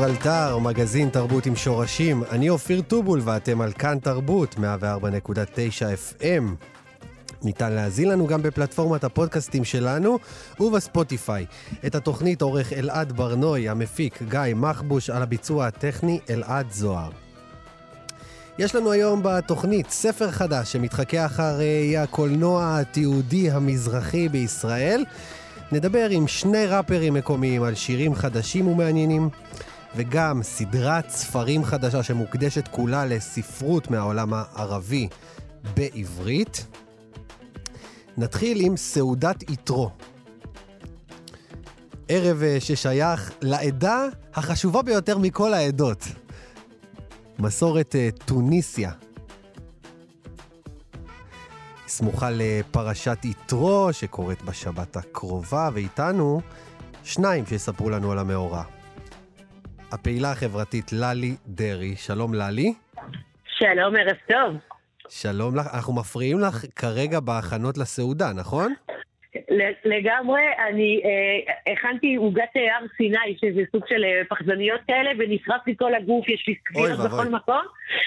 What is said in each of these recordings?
גיברלטר, מגזין תרבות עם שורשים. אני אופיר טובול ואתם על כאן תרבות, 104.9 FM. ניתן להזין לנו גם בפלטפורמת הפודקאסטים שלנו ובספוטיפיי. את התוכנית עורך אלעד ברנוי, המפיק גיא מחבוש, על הביצוע הטכני אלעד זוהר. יש לנו היום בתוכנית ספר חדש שמתחכה אחרי הקולנוע התיעודי המזרחי בישראל. נדבר עם שני ראפרים מקומיים על שירים חדשים ומעניינים, וגם סדרת ספרים חדשה שמוקדשת כולה לספרות מהעולם הערבי בעברית. נתחיל עם סעודת יתרו. ערב אה, ששייך לעדה החשובה ביותר מכל העדות, מסורת אה, טוניסיה. סמוכה לפרשת יתרו, שקורית בשבת הקרובה, ואיתנו שניים שיספרו לנו על המאורע. הפעילה החברתית ללי דרעי, שלום ללי. שלום, ערב טוב. שלום לך, אנחנו מפריעים לך כרגע בהכנות לסעודה, נכון? לגמרי, אני אה, הכנתי עוגת הר סיני, שזה סוג של אה, פחזניות כאלה, ונשרף לי כל הגוף, יש לי ספירות בכל מקום,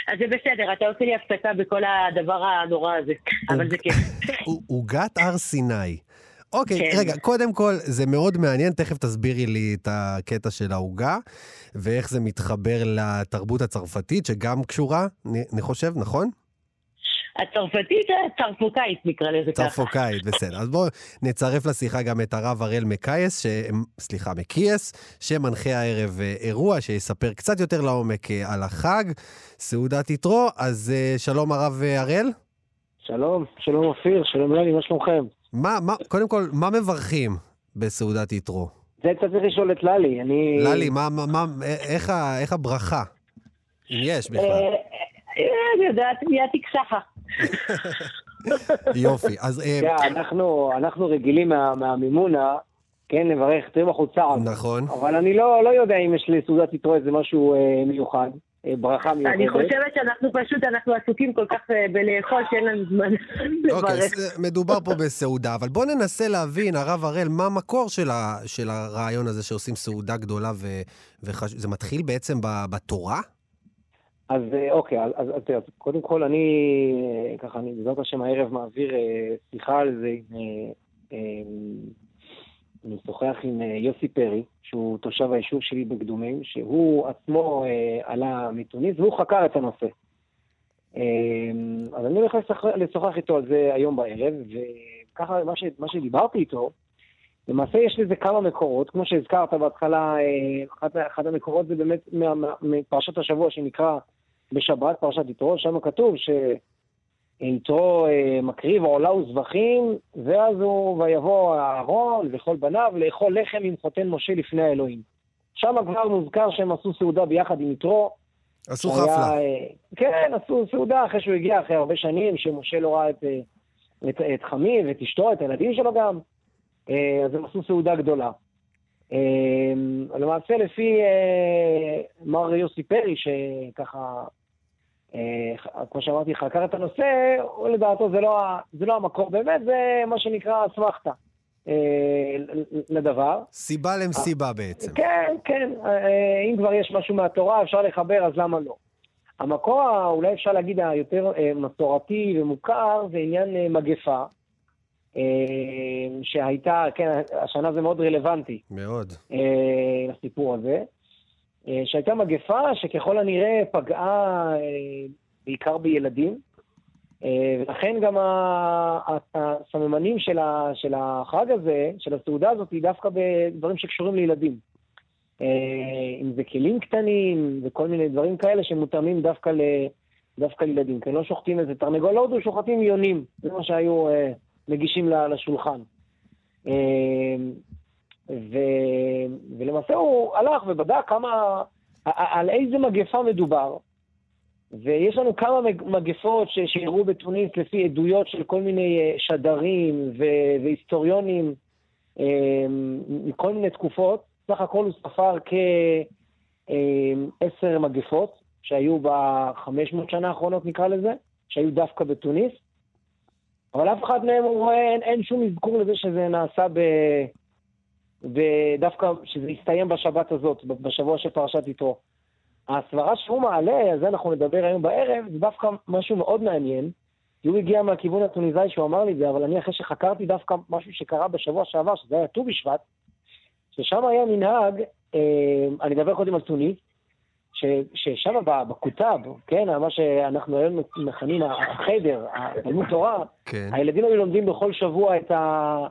אז זה בסדר, אתה עושה לי הפסקה בכל הדבר הנורא הזה, אבל זה כיף. עוגת הר סיני. אוקיי, כן. רגע, קודם כל, זה מאוד מעניין, תכף תסבירי לי את הקטע של העוגה, ואיך זה מתחבר לתרבות הצרפתית, שגם קשורה, אני אני חושב, נכון? הצרפתית, הצרפוקאית נקרא לזה ככה. צרפוקאית, בסדר. אז בואו נצרף לשיחה גם את הרב הראל מקייס, ש... סליחה, מקייס, שמנחה הערב אה, אירוע שיספר קצת יותר לעומק אה, על החג, סעודת יתרו. אז אה, שלום הרב אה, הראל. שלום, שלום אופיר, שלום ללי, מה שלומכם? מה, מה, קודם כל, מה מברכים בסעודת יתרו? זה אתה צריך לשאול את ללי, אני... ללי, מה, מה, מה, איך, ה, איך הברכה? אם יש בכלל. אה, אה, אני יודעת, מי התקשחה. יופי. אז אה, אנחנו, אנחנו רגילים מה, מהמימונה, כן, לברך תראה בחוצה, נכון. אבל אני לא, לא יודע אם יש לסעודת יתרו איזה משהו אה, מיוחד, ברכה מיוחדת. אני חושבת שאנחנו פשוט, אנחנו עסוקים כל כך אה, בלאכול שאין לנו זמן אוקיי, לברך. אז, אה, מדובר פה בסעודה, אבל בואו ננסה להבין, הרב הראל, מה המקור של, ה, של הרעיון הזה שעושים סעודה גדולה, ו, וחש... זה מתחיל בעצם ב, בתורה? אז אה, אוקיי, אז, אז, אז, אז קודם כל אני, ככה, אני בעזרת השם הערב מעביר שיחה על זה עם... אני משוחח עם אה, יוסי פרי, שהוא תושב היישוב שלי בקדומים, שהוא עצמו אה, עלה מתוניס והוא חקר את הנושא. אה, אז אני הולך לשוחח איתו על זה היום בערב, וככה מה, ש, מה שדיברתי איתו, למעשה יש לזה כמה מקורות, כמו שהזכרת בהתחלה, אחד, אחד המקורות זה באמת מפרשת השבוע שנקרא בשבת, פרשת יתרו, שם כתוב שיתרו אה, מקריב עולה וזבחים, ואז הוא, ויבוא אהרון וכל בניו לאכול לחם עם חותן משה לפני האלוהים. שם כבר מוזכר שהם עשו סעודה ביחד עם יתרו. עשו חפלה. אה, כן, עשו סעודה אחרי שהוא הגיע אחרי הרבה שנים, שמשה לא ראה את, אה, את, את חמי ואת אשתו, את הילדים שלו גם. אה, אז הם עשו סעודה גדולה. אה, למעשה לפי מר יוסי פרי, שככה, כמו שאמרתי, חקר את הנושא, הוא לדעתו זה לא, זה לא המקור באמת, זה מה שנקרא אסמכתה אה, לדבר. סיבה למסיבה בעצם. כן, כן, אה, אם כבר יש משהו מהתורה, אפשר לחבר, אז למה לא? המקור, אולי אפשר להגיד, היותר אה, מסורתי ומוכר, זה עניין אה, מגפה, אה, שהייתה, כן, השנה זה מאוד רלוונטי מאוד. אה, לסיפור הזה, אה, שהייתה מגפה שככל הנראה פגעה אה, בעיקר בילדים, ולכן גם הסממנים של החג הזה, של הסעודה הזאת, היא דווקא בדברים שקשורים לילדים. אם זה כלים קטנים וכל מיני דברים כאלה שמותאמים דווקא, ל, דווקא לילדים. כי לא שוחטים איזה תרנגול הודו, שוחטים יונים. זה מה שהיו מגישים לשולחן. ו... ולמעשה הוא הלך ובדק כמה, על איזה מגפה מדובר. ויש לנו כמה מגפות שאירעו בתוניס לפי עדויות של כל מיני אה, שדרים ו- והיסטוריונים אה, מכל מיני תקופות. סך הכל הוא ספר כעשר אה, מגפות שהיו בחמש מאות שנה האחרונות, נקרא לזה, שהיו דווקא בתוניס. אבל אף אחד מהם הוא רואה, אין, אין שום אזכור לזה שזה נעשה ב... ודווקא שזה יסתיים בשבת הזאת, בשבוע של פרשת יתרו. הסברה שהוא מעלה, על זה אנחנו נדבר היום בערב, זה דווקא משהו מאוד מעניין. כי הוא הגיע מהכיוון הטוניסאי שהוא אמר לי את זה, אבל אני אחרי שחקרתי דווקא משהו שקרה בשבוע שעבר, שזה היה ט"ו בשבט, ששם היה מנהג, אה, אני אדבר קודם על טוניס, ששם בכותב, כן, מה שאנחנו היום מכנים החדר, תלמוד תורה, כן. הילדים היו לומדים בכל שבוע את, ה,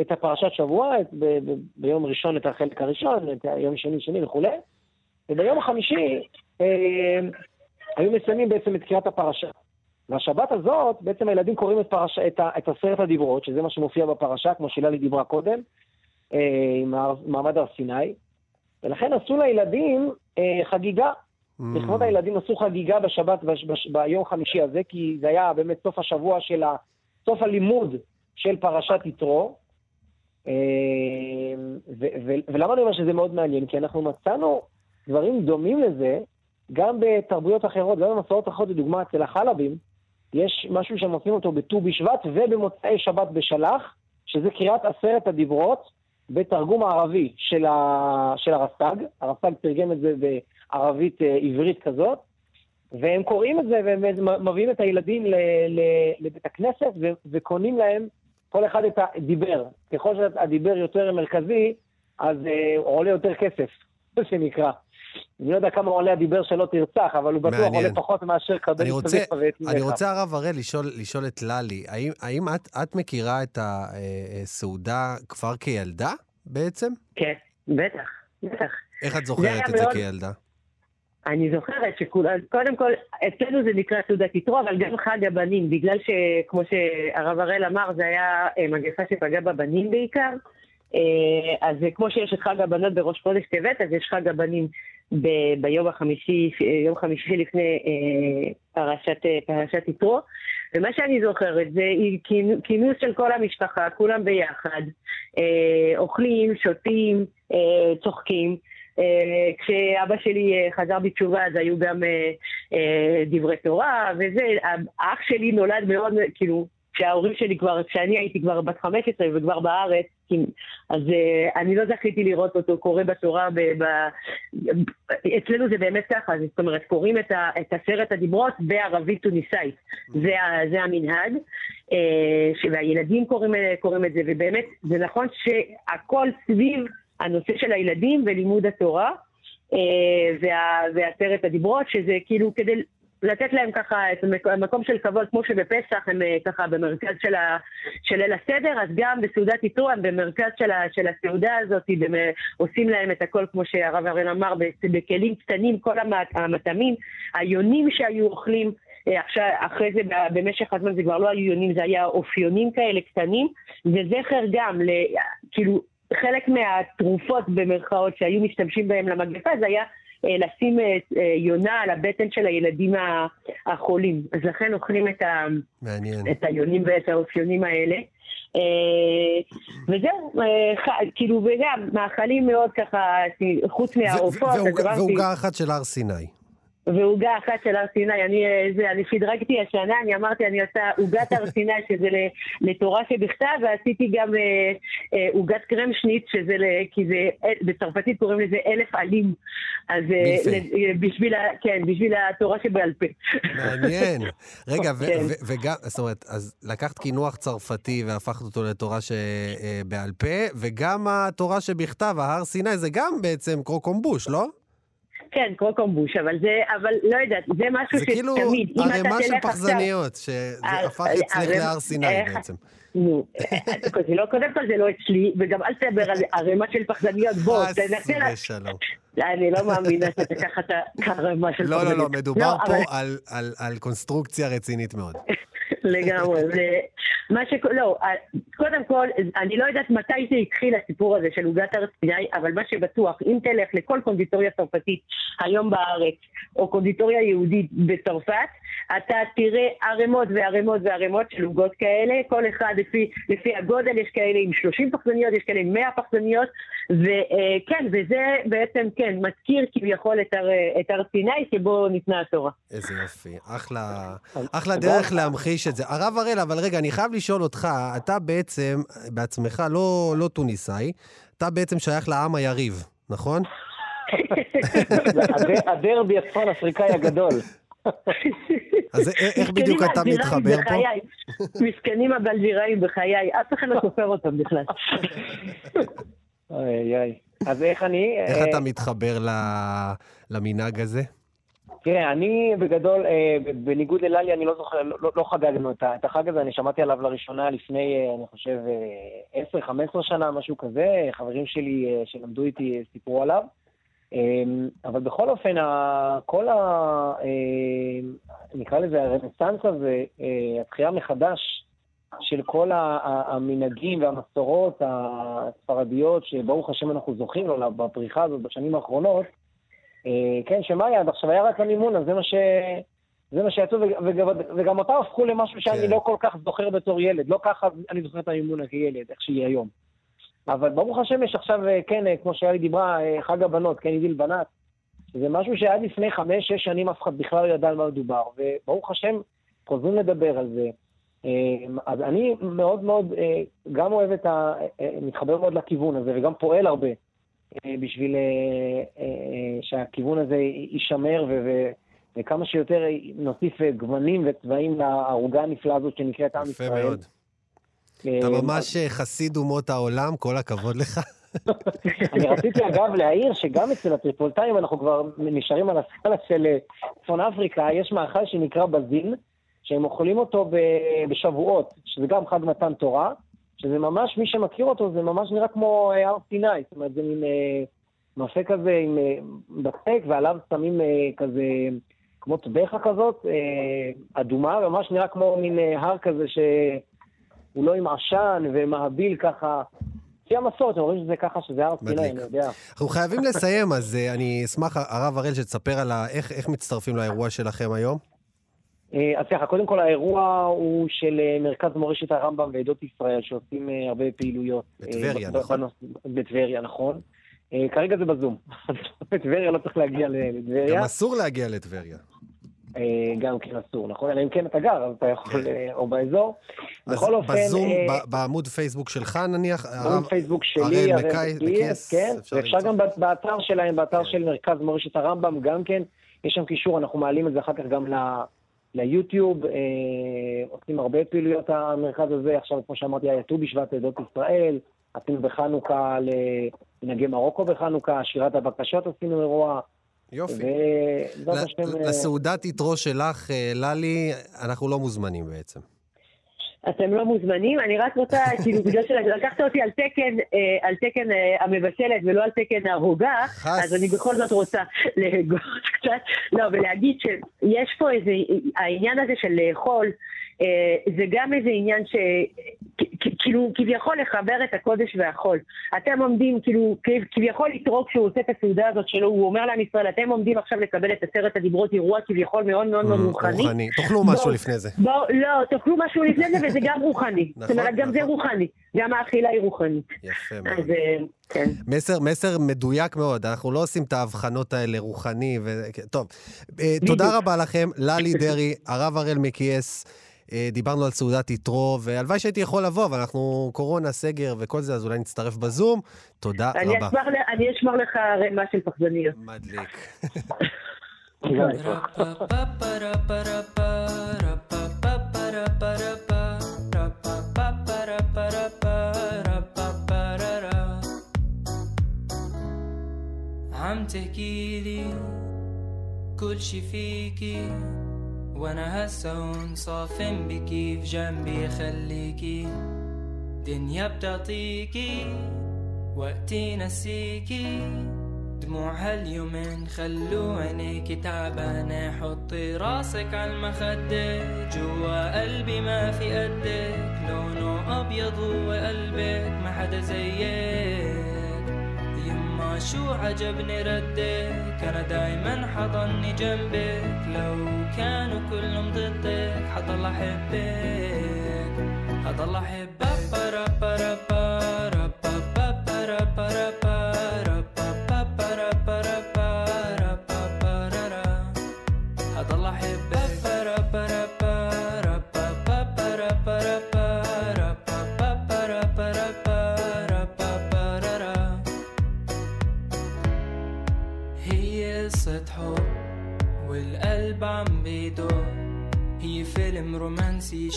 את הפרשת שבוע, את, ב, ב, ביום ראשון את החלק הראשון, את היום שני, שני וכולי, וביום החמישי אה, היו מסיימים בעצם את קריאת הפרשה. והשבת הזאת, בעצם הילדים קוראים את, פרש, את, ה, את עשרת הדיברות, שזה מה שמופיע בפרשה, כמו שהילה דיברה קודם, אה, עם מעמד הר סיני, ולכן עשו לילדים אה, חגיגה. Mm. לכבוד הילדים עשו חגיגה בשבת, בש, בש, ביום חמישי הזה, כי זה היה באמת סוף השבוע של ה... סוף הלימוד של פרשת יתרו. אה, ולמה אני אומר שזה מאוד מעניין? כי אנחנו מצאנו דברים דומים לזה גם בתרבויות אחרות, גם במסורות אחרות, לדוגמה אצל החלבים, יש משהו שהם עושים אותו בט"ו בשבט ובמוצאי שבת בשלח, שזה קריאת עשרת הדיברות בתרגום הערבי של, ה... של הרס"ג. הרס"ג תרגם את זה בערבית אה, עברית כזאת, והם קוראים את זה והם מביאים את הילדים ל... ל... לבית הכנסת ו... וקונים להם כל אחד את הדיבר. ככל שהדיבר יותר מרכזי, אז הוא עולה יותר כסף, מה שנקרא. אני לא יודע כמה עולה הדיבר שלא תרצח, אבל הוא בטוח עולה פחות מאשר קבל את רוצה, אני רוצה, הרב הראל, לשאול, לשאול את ללי, האם, האם את, את מכירה את הסעודה כבר כילדה בעצם? כן, בטח, בטח. איך את זוכרת את זה מאוד... כילדה? אני זוכרת שכולם, קודם כל, אצלנו זה נקרא סעודת יתרו, אבל גם חג הבנים, בגלל שכמו שהרב הראל אמר, זה היה אה, מגפה שפגעה בבנים בעיקר. אה, אז כמו שיש את חג הבנות בראש חודש טבת, אז יש חג הבנים ב- ביום החמישי, יום חמישי לפני אה, פרשת, פרשת יתרו. ומה שאני זוכרת זה כינוס של כל המשפחה, כולם ביחד, אוכלים, שותים, צוחקים. Uh, כשאבא שלי uh, חזר בתשובה אז היו גם uh, דברי תורה וזה, אח שלי נולד מאוד, כאילו, כשההורים שלי כבר, כשאני הייתי כבר בת 15 וכבר בארץ, אז uh, אני לא זכיתי לראות אותו קורא בתורה, ב, ב, אצלנו זה באמת ככה, זאת אומרת, קוראים את, ה, את עשרת הדיברות בערבית טוניסאית, זה, זה המנהג, והילדים קוראים, קוראים את זה, ובאמת זה נכון שהכל סביב הנושא של הילדים ולימוד התורה. וה, ועשרת הדיברות, שזה כאילו כדי לתת להם ככה את המקום של כבוד, כמו שבפסח הם אה, ככה במרכז של, ה, של ליל הסדר, אז גם בסעודת יתרו הם במרכז של, ה, של הסעודה הזאת, הם אה, עושים להם את הכל, כמו שהרב הראל אמר, בכלים קטנים, כל המטעמים, היונים שהיו אוכלים. אה, עכשיו, אחרי זה, במשך הזמן זה כבר לא היו יונים, זה היה אופיונים כאלה קטנים, וזכר גם, ל, כאילו, חלק מהתרופות במרכאות שהיו משתמשים בהם למגפה זה היה אה, לשים אה, אה, יונה על הבטן של הילדים החולים. אז לכן אוכלים את, ה... את היונים ואת האופיונים האלה. וזהו, כאילו, וגם, מאכלים מאוד ככה, חוץ מהעופות. ועוגה אחת של הר סיני. ועוגה אחת של הר סיני. אני, אה, זה, אני שדרגתי השנה, אני אמרתי, אני עושה עוגת הר סיני, שזה לתורה שבכתב, ועשיתי גם אה, אה, עוגת קרם שנית, שזה, כי זה, בצרפתית קוראים לזה אלף עלים. אז בשביל, כן, בשביל התורה שבעל פה. מעניין. רגע, כן. וגם, זאת אומרת, אז לקחת קינוח צרפתי והפכת אותו לתורה שבעל פה, וגם התורה שבכתב, ההר סיני, זה גם בעצם קרוקומבוש, לא? כן, כמו קומבוש, אבל זה, אבל לא יודעת, זה משהו שתמיד. זה כאילו ערימה של פחזניות, שזה הפך אצלך להר סיני בעצם. נו, לא, קודם כל זה לא אצלי, וגם אל תדבר על ערימה של פחדניות, בוא, תנסה... חס ושלום. אני לא מאמינה שאתה ככה את הערימה של פחדניות. לא, לא, לא, מדובר פה על קונסטרוקציה רצינית מאוד. לגמרי, מה ש... לא, קודם כל, אני לא יודעת מתי זה התחיל הסיפור הזה של עוגת הר סיני, אבל מה שבטוח, אם תלך לכל קונדיטוריה צרפתית היום בארץ, או קונדיטוריה יהודית בצרפת, אתה תראה ערימות וערימות וערימות של עוגות כאלה, כל אחד לפי, לפי הגודל, יש כאלה עם 30 פחדניות, יש כאלה עם 100 פחדניות, וכן, וזה בעצם, כן, מזכיר כביכול את הר, את הר סיני שבו ניתנה התורה. איזה יופי, אחלה, אחלה דרך להמחיש את זה. הרב הראל, אבל רגע, אני חייב לשאול אותך, אתה בעצם, בעצמך, לא, לא טוניסאי, אתה בעצם שייך לעם היריב, נכון? הדרבי הצפון אפריקאי הגדול. אז איך בדיוק אתה מתחבר פה? מסכנים הבלג'יראים בחיי, אף אחד לא סופר אותם בכלל. אוי אוי. אז איך אני... איך אתה מתחבר למנהג הזה? תראה, אני בגדול, אה, בניגוד לללי, אני לא זוכר, לא, לא חגגנו את החג הזה, אני שמעתי עליו לראשונה לפני, אה, אני חושב, 10-15 אה, שנה, משהו כזה, חברים שלי שלמדו איתי סיפרו עליו. אבל בכל אופן, כל ה... נקרא לזה הרנסאנס הזה, התחייה מחדש של כל המנהגים והמסורות הספרדיות, שברוך השם אנחנו זוכים לו בפריחה הזאת בשנים האחרונות, כן, שמה היה עד עכשיו? היה רק המימון, אז זה מה ש... זה מה שיצאו, וגם אותה הפכו למשהו שאני כן. לא כל כך זוכר בתור ילד. לא ככה אני זוכר את המימונה כילד, איך שהיא היום. אבל ברוך השם יש עכשיו, אה, כן, אה, כמו שאלי דיברה, חג הבנות, כן, אידיל בנת. זה משהו שעד לפני חמש-שש שנים אף אחד בכלל לא ידע על מה מדובר. וברוך השם, חוזרים לדבר על זה. אז אני מאוד מאוד, גם אוהב את ה... מתחבר מאוד לכיוון הזה, וגם פועל הרבה אה, בשביל אה, אה, שהכיוון הזה יישמר וכמה שיותר נוסיף גוונים וצבעים לערוגה הנפלאה הזאת שנקראת עם ישראל. יפה מאוד. אתה ממש חסיד אומות העולם, כל הכבוד לך. אני רציתי אגב להעיר שגם אצל הטריפולטאים אנחנו כבר נשארים על הסקאלה של צפון אפריקה, יש מאכל שנקרא בזין, שהם אוכלים אותו בשבועות, שזה גם חג מתן תורה, שזה ממש, מי שמכיר אותו, זה ממש נראה כמו אה, הר סיני, זאת אומרת, זה מין אה, מאפה כזה עם אה, בצק, ועליו שמים אה, כזה, כמו טבחה כזאת, אה, אדומה, ממש נראה כמו מין אה, הר כזה שהוא לא עם עשן ומהביל ככה. לפי המסורת, הם אומרים שזה ככה, שזה הר סיני, אני יודע. אנחנו חייבים לסיים, אז uh, אני אשמח, הרב הראל, שתספר על איך, איך מצטרפים לאירוע שלכם היום. אה, אז ככה, קודם כל האירוע הוא של אה, מרכז מורשת הרמב"ם ועדות ישראל, שעושים אה, הרבה פעילויות. בטבריה, נכון? בטבריה, נכון. כרגע זה בזום. בטבריה לא צריך להגיע לטבריה. גם אסור להגיע לטבריה. גם כן אסור, נכון? אלא אם כן אתה גר, אז אתה יכול, כן. או באזור. בכל אופן... בזום, בעמוד פייסבוק שלך נניח? בעמוד פייסבוק שלי, הראל מקייס, כן, ואפשר גם באתר שלהם, באתר כן. של מרכז מורשת הרמב"ם, גם כן, יש שם קישור, אנחנו מעלים את זה אחר כך גם ליוטיוב, אה, עושים הרבה פעילויות המרכז הזה, עכשיו כמו שאמרתי, היה ט"ו בשבט עדות ישראל, עשינו בחנוכה למנהגי מרוקו בחנוכה, שירת הבקשות עשינו אירוע. יופי. ו... אה, לסעודת יתרו שלך, אה, ללי, אנחנו לא מוזמנים בעצם. אתם לא מוזמנים, אני רק רוצה, כאילו, בגלל שלקחת אותי על תקן, אה, על תקן אה, המבשלת ולא על תקן ההוגה, אז אני בכל זאת רוצה להגות קצת, לא, ולהגיד שיש פה איזה, העניין הזה של לאכול, אה, זה גם איזה עניין ש... כאילו, כביכול לחבר את הקודש והחול. אתם עומדים, כאילו, כביכול יתרוג כשהוא עושה את הסעודה הזאת שלו, הוא אומר לעם ישראל, אתם עומדים עכשיו לקבל את עשרת הדיברות, אירוע כביכול מאוד מאוד מאוד רוחני. רוחני. תאכלו משהו לפני זה. בואו, לא, תאכלו משהו לפני זה, וזה גם רוחני. נכון, זאת אומרת, גם זה נכון. רוחני. גם האכילה היא רוחנית. יפה מאוד. אז אה, כן. מסר, מסר מדויק מאוד, אנחנו לא עושים את ההבחנות האלה רוחני ו... טוב, אה, תודה רבה לכם, ללי דרעי, הרב הראל מקייס. אה, דיברנו על סעודת יתרו, והלוואי שהייתי יכול לבוא, אבל אנחנו קורונה, סגר וכל זה, אז אולי נצטרף בזום. תודה אני רבה. אשמח, אני אשמור לך רמה של פחדניות. מדליק. عم تحكي لي كل شي فيكي وأنا هسه صافن بكي في جنبي خليكي. دنيا بتعطيكي وقتي نسيكي. دموع هاليومين خلو عينيكي تعبانة. حطي راسك عالمخدة جوا قلبي ما في قدك. لونه أبيض وقلبك ما حدا زيك. شو عجبني ردك؟ أنا دايما حضني جنبك. لو كانوا كلهم ضدك حضل أحبك. حضل أحبك. رومانسي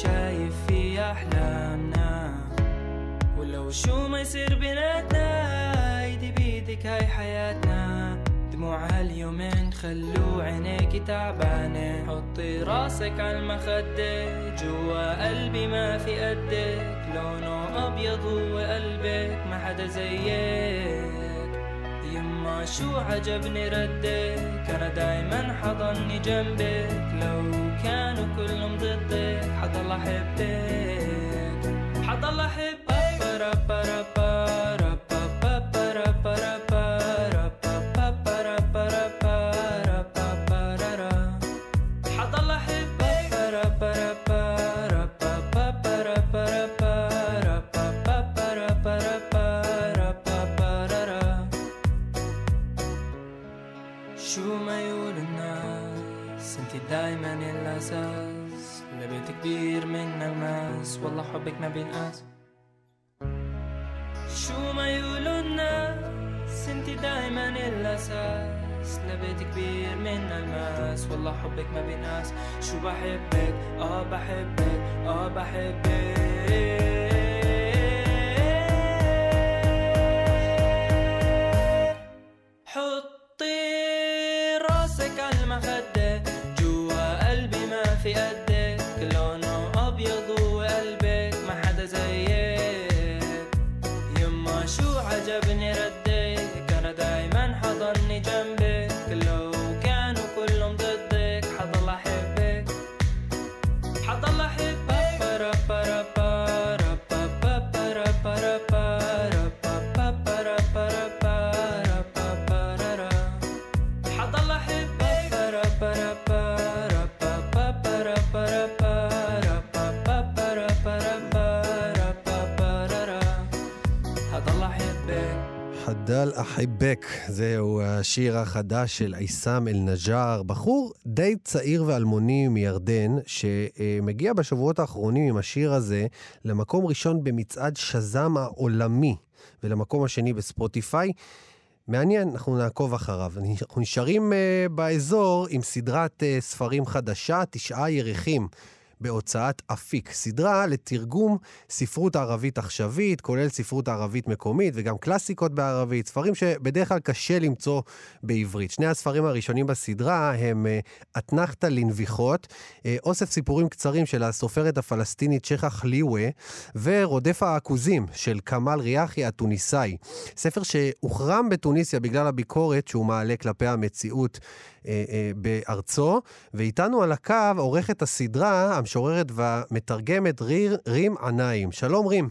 شايف في أحلامنا. ولو شو ما يصير بيناتنا ايدي بيدك هاي حياتنا. دموع هاليومين خلو عينيكي تعبانة. حطي راسك عالمخدة جوا قلبي ما في قدك. لونه أبيض وقلبك ما حدا زيك. يما شو عجبني ردك أنا دايما حضني جنبك. لو كانوا كلهم ضدك حضل احبك حضل احبك حبك ما بينقاس شو بحبك؟ آه بحبك. آه بحبك. השיר החדש של עיסאם אל-נג'אר, בחור די צעיר ואלמוני מירדן, שמגיע בשבועות האחרונים עם השיר הזה למקום ראשון במצעד שזם העולמי, ולמקום השני בספוטיפיי. מעניין, אנחנו נעקוב אחריו. אנחנו נשארים uh, באזור עם סדרת uh, ספרים חדשה, תשעה ירחים. בהוצאת אפיק, סדרה לתרגום ספרות ערבית עכשווית, כולל ספרות ערבית מקומית וגם קלאסיקות בערבית, ספרים שבדרך כלל קשה למצוא בעברית. שני הספרים הראשונים בסדרה הם אה, אתנחתא לנביחות, אה, אוסף סיפורים קצרים של הסופרת הפלסטינית שייח' חליווה, ורודף העכוזים של כמאל ריאחי התוניסאי. ספר שהוחרם בתוניסיה בגלל הביקורת שהוא מעלה כלפי המציאות אה, אה, בארצו, ואיתנו על הקו עורכת הסדרה, המשוררת והמתרגמת ריר, רים עניים. שלום רים.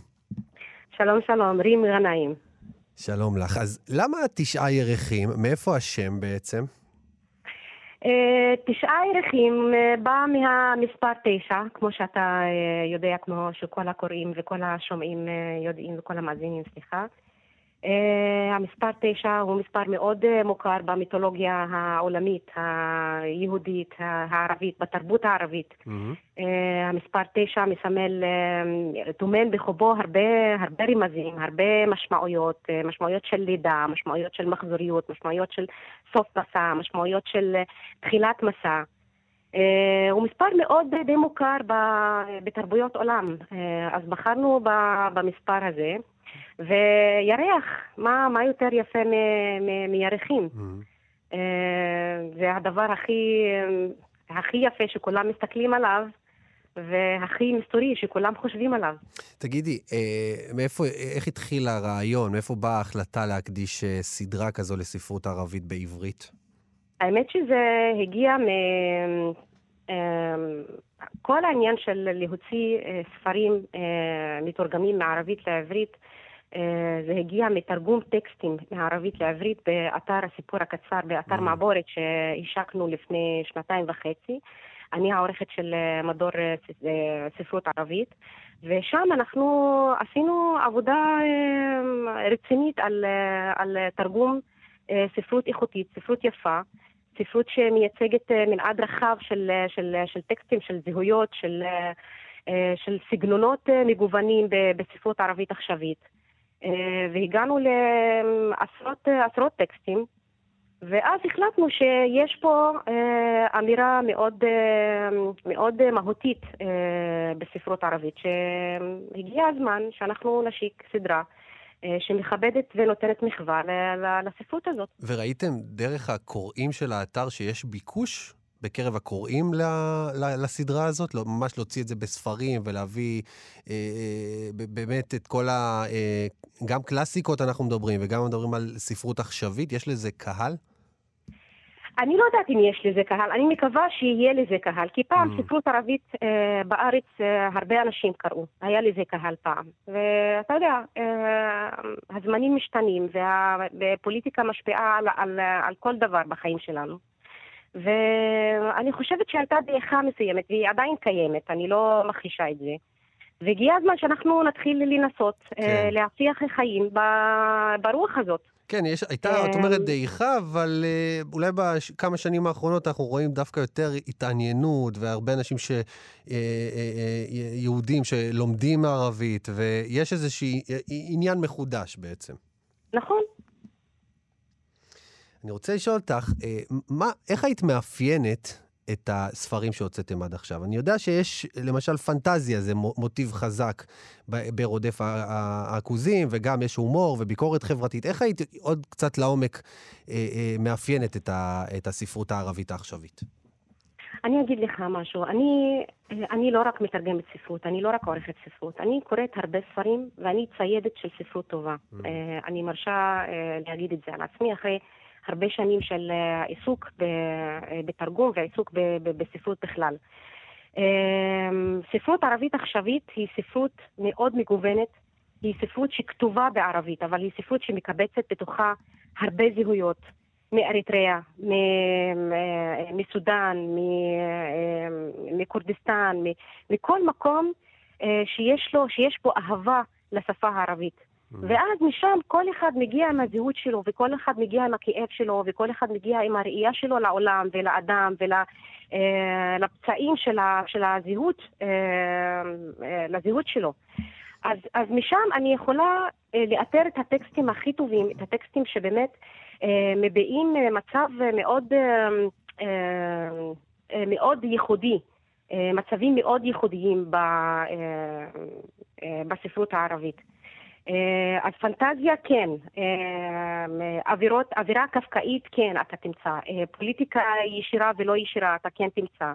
שלום שלום, רים עניים. שלום לך. אז למה תשעה ירחים? מאיפה השם בעצם? Uh, תשעה ירחים בא מהמספר תשע, כמו שאתה יודע, כמו שכל הקוראים וכל השומעים יודעים וכל המאזינים, סליחה. Uh, המספר תשע הוא מספר מאוד uh, מוכר במיתולוגיה העולמית, היהודית, הערבית, בתרבות הערבית. Mm-hmm. Uh, המספר תשע מסמל, טומן בחובו הרבה, הרבה רמזים, הרבה משמעויות, משמעויות של לידה, משמעויות של מחזוריות, משמעויות של סוף מסע, משמעויות של תחילת מסע. הוא מספר מאוד די מוכר בתרבויות עולם, אז בחרנו במספר הזה. וירח, מה, מה יותר יפה מ- מ- מירחים? Mm-hmm. זה הדבר הכי, הכי יפה שכולם מסתכלים עליו, והכי מסתורי שכולם חושבים עליו. תגידי, מאיפה, איך התחיל הרעיון? מאיפה באה ההחלטה להקדיש סדרה כזו לספרות ערבית בעברית? האמת שזה הגיע מ... כל העניין של להוציא ספרים מתורגמים מערבית לעברית, זה הגיע מתרגום טקסטים מערבית לעברית באתר הסיפור הקצר, באתר mm. מעבורת שהשקנו לפני שנתיים וחצי. אני העורכת של מדור ספרות ערבית, ושם אנחנו עשינו עבודה רצינית על, על תרגום ספרות איכותית, ספרות יפה. ספרות שמייצגת אה, מנעד רחב של, אה, של, של טקסטים, של זהויות, של, אה, של סגנונות מגוונים בספרות ערבית עכשווית. והגענו לעשרות טקסטים, ואז החלטנו שיש פה אמירה מאוד, מאוד מהותית בספרות ערבית, שהגיע הזמן שאנחנו נשיק סדרה. אה, שמכבדת ונותנת מחווה לספרות הזאת. וראיתם דרך הקוראים של האתר שיש ביקוש בקרב הקוראים ל, ל, לסדרה הזאת? לא, ממש להוציא את זה בספרים ולהביא אה, אה, באמת את כל ה... אה, גם קלאסיקות אנחנו מדברים וגם מדברים על ספרות עכשווית, יש לזה קהל? אני לא יודעת אם יש לזה קהל, אני מקווה שיהיה לזה קהל, כי פעם mm. ספרות ערבית אה, בארץ אה, הרבה אנשים קראו, היה לזה קהל פעם. ואתה יודע, אה, הזמנים משתנים והפוליטיקה משפיעה על, על, על כל דבר בחיים שלנו. ואני חושבת שהייתה דעיכה מסוימת, והיא עדיין קיימת, אני לא מכחישה את זה. והגיע הזמן שאנחנו נתחיל לנסות כן. אה, להפיח חיים ברוח הזאת. כן, יש, הייתה, את אומרת, דעיכה, אבל אה, אולי בכמה שנים האחרונות אנחנו רואים דווקא יותר התעניינות, והרבה אנשים ש... אה, אה, יהודים שלומדים ערבית, ויש איזשהו עניין מחודש בעצם. נכון. אני רוצה לשאול אותך, מה, איך היית מאפיינת את הספרים שהוצאתם עד עכשיו. אני יודע שיש, למשל, פנטזיה, זה מוטיב חזק ברודף העכוזים, וגם יש הומור וביקורת חברתית. איך היית עוד קצת לעומק אה, אה, מאפיינת את, ה, את הספרות הערבית העכשווית? אני אגיד לך משהו. אני, אני לא רק מתרגמת ספרות, אני לא רק עורכת ספרות. אני קוראת הרבה ספרים, ואני ציידת של ספרות טובה. Mm. אה, אני מרשה אה, להגיד את זה על עצמי אחרי... הרבה שנים של אה, עיסוק אה, בתרגום ועיסוק בספרות בכלל. אה, ספרות ערבית עכשווית היא ספרות מאוד מגוונת, היא ספרות שכתובה בערבית, אבל היא ספרות שמקבצת בתוכה הרבה זהויות, מאריתריאה, מסודאן, מכורדיסטן, מכל מקום שיש לו, שיש בו אהבה לשפה הערבית. Mm. ואז משם כל אחד מגיע עם הזהות שלו, וכל אחד מגיע עם הכאב שלו, וכל אחד מגיע עם הראייה שלו לעולם ולאדם ולפצעים אה, של, של הזהות, אה, אה, לזהות שלו. אז, אז משם אני יכולה לאתר את הטקסטים הכי טובים, את הטקסטים שבאמת מביעים מצב מאוד, מאוד ייחודי, מצבים מאוד ייחודיים בספרות הערבית. אה, אז פנטזיה כן, אה, אווירות, אווירה קפקאית כן אתה תמצא, אה, פוליטיקה ישירה ולא ישירה אתה כן תמצא.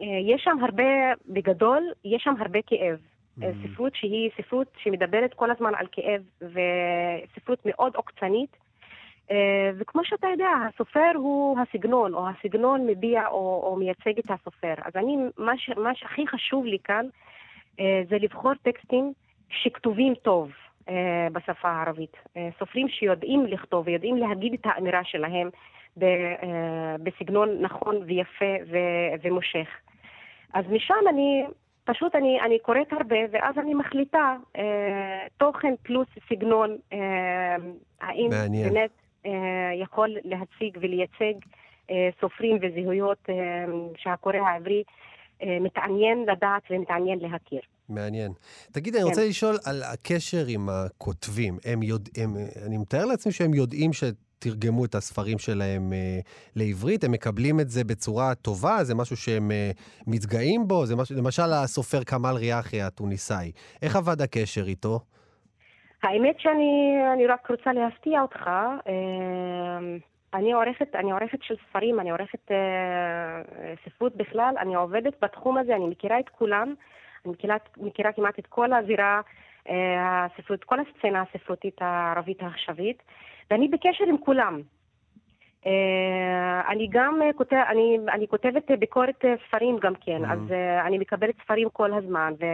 יש שם הרבה, בגדול, יש שם הרבה כאב. Mm-hmm. ספרות שהיא ספרות שמדברת כל הזמן על כאב, וספרות מאוד עוקצנית. וכמו שאתה יודע, הסופר הוא הסגנון, או הסגנון מביע או, או מייצג את הסופר. אז אני, מה, ש, מה שהכי חשוב לי כאן, אה, זה לבחור טקסטים שכתובים טוב אה, בשפה הערבית. אה, סופרים שיודעים לכתוב ויודעים להגיד את האמירה שלהם בסגנון נכון ויפה ומושך. אז משם אני, פשוט אני, אני קוראת הרבה, ואז אני מחליטה אה, תוכן פלוס סגנון, אה, האם מעניין. באמת אה, יכול להציג ולייצג אה, סופרים וזהויות אה, שהקורא העברי אה, מתעניין לדעת ומתעניין להכיר. מעניין. תגיד, כן. אני רוצה לשאול על הקשר עם הכותבים. הם יודעים, אני מתאר לעצמי שהם יודעים שתרגמו את הספרים שלהם אה, לעברית, הם מקבלים את זה בצורה טובה, זה משהו שהם אה, מתגאים בו, זה משהו, למשל הסופר כמאל ריאחי התוניסאי. איך עבד הקשר איתו? האמת שאני רק רוצה להפתיע אותך. אני עורכת, אני עורכת של ספרים, אני עורכת אה, ספרות בכלל, אני עובדת בתחום הזה, אני מכירה את כולם, אני מכירה, מכירה כמעט את כל הזירה אה, הספרות, כל הסצנה הספרותית הערבית העכשווית, ואני בקשר עם כולם. אה, אני גם אה, כותב, אני, אני כותבת ביקורת ספרים גם כן, mm-hmm. אז uh, אני מקבלת ספרים כל הזמן, ו,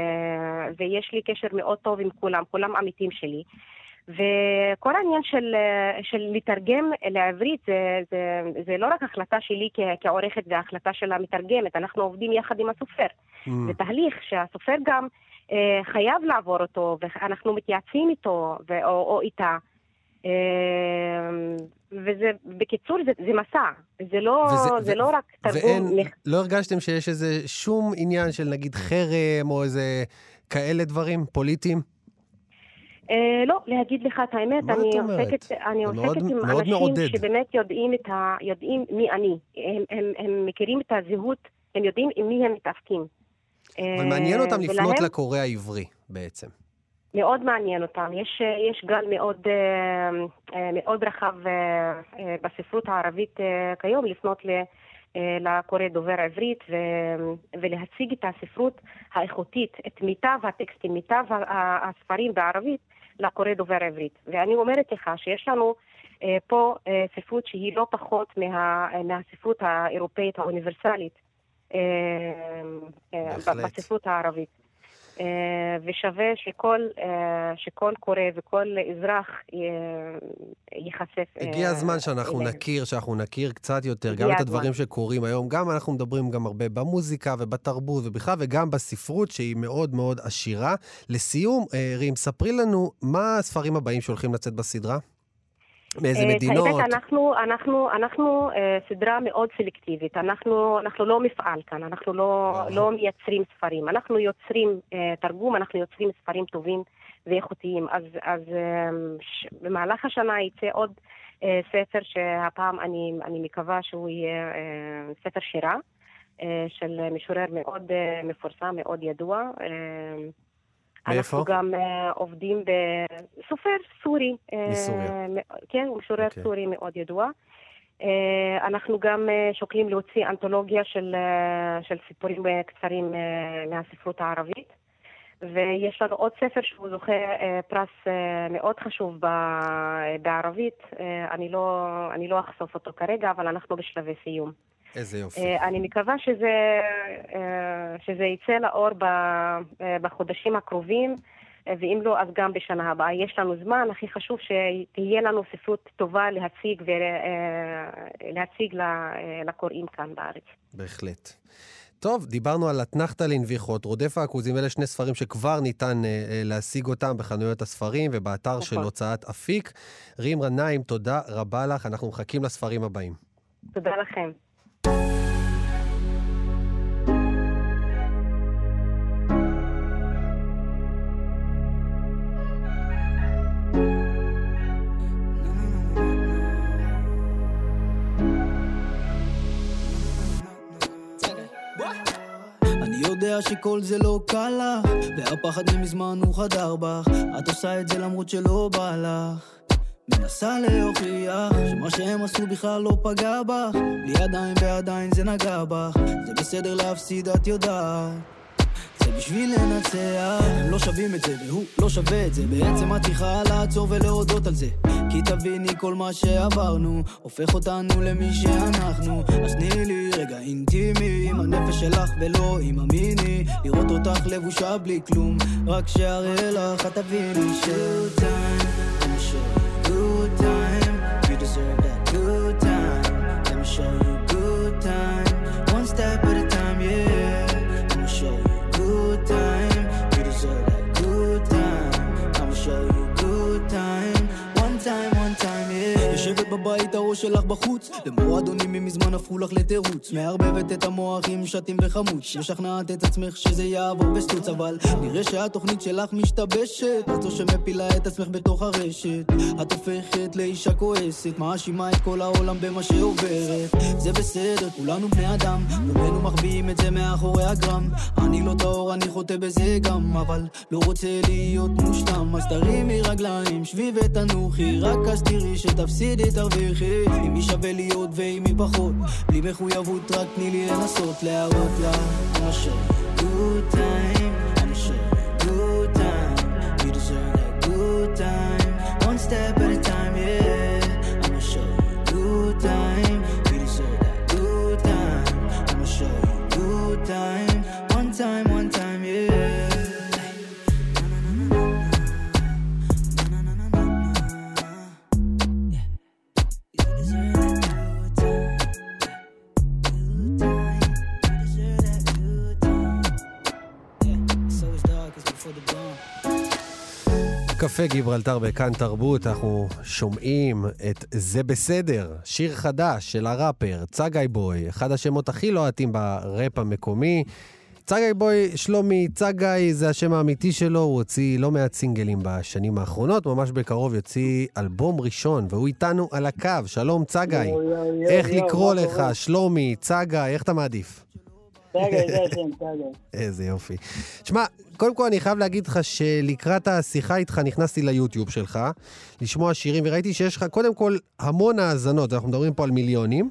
ויש לי קשר מאוד טוב עם כולם, כולם עמיתים שלי. וכל העניין של, של לתרגם לעברית זה, זה, זה לא רק החלטה שלי כעורכת והחלטה של המתרגמת, אנחנו עובדים יחד עם הסופר. Mm. זה תהליך שהסופר גם אה, חייב לעבור אותו, ואנחנו מתייעצים איתו ו, או, או איתה. אה, וזה, בקיצור, זה, זה מסע, זה לא, וזה, זה ו, לא רק תרגום. ואין, מח... לא הרגשתם שיש איזה שום עניין של נגיד חרם או איזה כאלה דברים פוליטיים? אה, לא, להגיד לך את האמת, אני עוסקת, אני עוסקת מאוד, עם מאוד אנשים מעודד. שבאמת יודעים, ה, יודעים מי אני. הם, הם, הם מכירים את הזהות, הם יודעים עם מי הם מתעסקים. אבל מעניין אותם ולהם, לפנות לקורא העברי בעצם. מאוד מעניין אותם. יש, יש גל מאוד, אה, אה, מאוד רחב בספרות הערבית כיום לפנות ל... לקורא דובר עברית ו, ולהציג את הספרות האיכותית, את מיטב הטקסטים, מיטב הספרים בערבית לקורא דובר עברית. ואני אומרת לך שיש לנו אה, פה אה, ספרות שהיא לא פחות מה, מהספרות האירופאית האוניברסלית אה, אה, בספרות הערבית. אה, ושווה שכל, אה, שכל קורא וכל אזרח אה, ייחשף הגיע הזמן שאנחנו אליהם. נכיר, שאנחנו נכיר קצת יותר, גם את הדברים הזמן. שקורים היום. גם אנחנו מדברים גם הרבה במוזיקה ובתרבות ובכלל, וגם בספרות, שהיא מאוד מאוד עשירה. לסיום, רים, ספרי לנו מה הספרים הבאים שהולכים לצאת בסדרה? מאיזה אה, מדינות? האמת, אנחנו, אנחנו, אנחנו אה, סדרה מאוד סלקטיבית. אנחנו, אנחנו לא מפעל כאן, אנחנו לא, לא מייצרים ספרים. אנחנו יוצרים אה, תרגום, אנחנו יוצרים ספרים טובים ואיכותיים. אז, אז ש, במהלך השנה יצא עוד ספר שהפעם אני, אני מקווה שהוא יהיה ספר שירה. של משורר מאוד מפורסם, מאוד ידוע. מאיפה? אנחנו גם uh, עובדים בסופר סורי. אה, מסוריה. Uh, כן, הוא משורר okay. אוקיי. סורי מאוד ידוע. Uh, אנחנו גם uh, שוקלים להוציא אנתולוגיה של, uh, של סיפורים קצרים uh, מהספרות הערבית. ויש לנו עוד ספר שהוא זוכה uh, פרס uh, מאוד חשוב ב, uh, בערבית. Uh, אני, לא, אני לא אחשוף אותו כרגע, אבל אנחנו בשלבי סיום. איזה יופי. אה, אני מקווה שזה, אה, שזה יצא לאור אה, בחודשים הקרובים, ואם לא, אז גם בשנה הבאה. יש לנו זמן, הכי חשוב שתהיה לנו ספרות טובה להציג, ולהציג לקוראים כאן בארץ. בהחלט. טוב, דיברנו על אתנחתא לנביחות, רודף העכוזים, אלה שני ספרים שכבר ניתן אה, להשיג אותם בחנויות הספרים ובאתר נכון. של הוצאת אפיק. רים רנאים, תודה רבה לך, אנחנו מחכים לספרים הבאים. תודה לכם. שכל זה לא קל לך, והפחד ממזמן הוא חדר בך. את עושה את זה למרות שלא בא לך. מנסה להוכיח שמה שהם עשו בכלל לא פגע בך. בלי ידיים ועדיין זה נגע בך. זה בסדר להפסיד את יודעת. זה בשביל לנצח. הם לא שווים את זה והוא לא שווה את זה. בעצם את צריכה לעצור ולהודות על זה. כי תביני כל מה שעברנו הופך אותנו למי שאנחנו. אז תני לי רגע אינטימי עם הנפש שלך ולא עם המיני. לראות אותך לבושה בלי כלום. רק שאראה לך את תביני ש... בבית, הראש שלך בחוץ. למועדונים ממזמן הפכו לך לתירוץ. מערבבת את המוח עם שתים וחמוץ. משכנעת את עצמך שזה יעבור בסטוץ, אבל נראה שהתוכנית שלך משתבשת. את זו שמפילה את עצמך בתוך הרשת. את הופכת לאישה כועסת, מאשימה את כל העולם במה שעוברת. זה בסדר, כולנו בני אדם. רובנו מחביאים את זה מאחורי הגרם. אני לא טהור, אני חוטא בזה גם, אבל לא רוצה להיות מושלם. אז תרימי רגליים, שבי ותנוחי, רק אז תראי שתפסידי תרוויחי. אם מי שווה להיות ועם מי פחות, בלי מחויבות רק תני לי לנסות להראות לה. Show you good time, show you good time. You deserve that good time, one step קפה גיברלטר בכאן תרבות, אנחנו שומעים את זה בסדר, שיר חדש של הראפר צגאי בוי, אחד השמות הכי לוהטים בראפ המקומי. צגאי בוי, שלומי צגאי זה השם האמיתי שלו, הוא הוציא לא מעט סינגלים בשנים האחרונות, ממש בקרוב יוציא אלבום ראשון, והוא איתנו על הקו. שלום צגאי, איך לקרוא לך, שלומי, צגאי, איך אתה מעדיף? איזה יופי. שמע, קודם כל אני חייב להגיד לך שלקראת השיחה איתך נכנסתי ליוטיוב שלך, לשמוע שירים, וראיתי שיש לך קודם כל המון האזנות, אנחנו מדברים פה על מיליונים,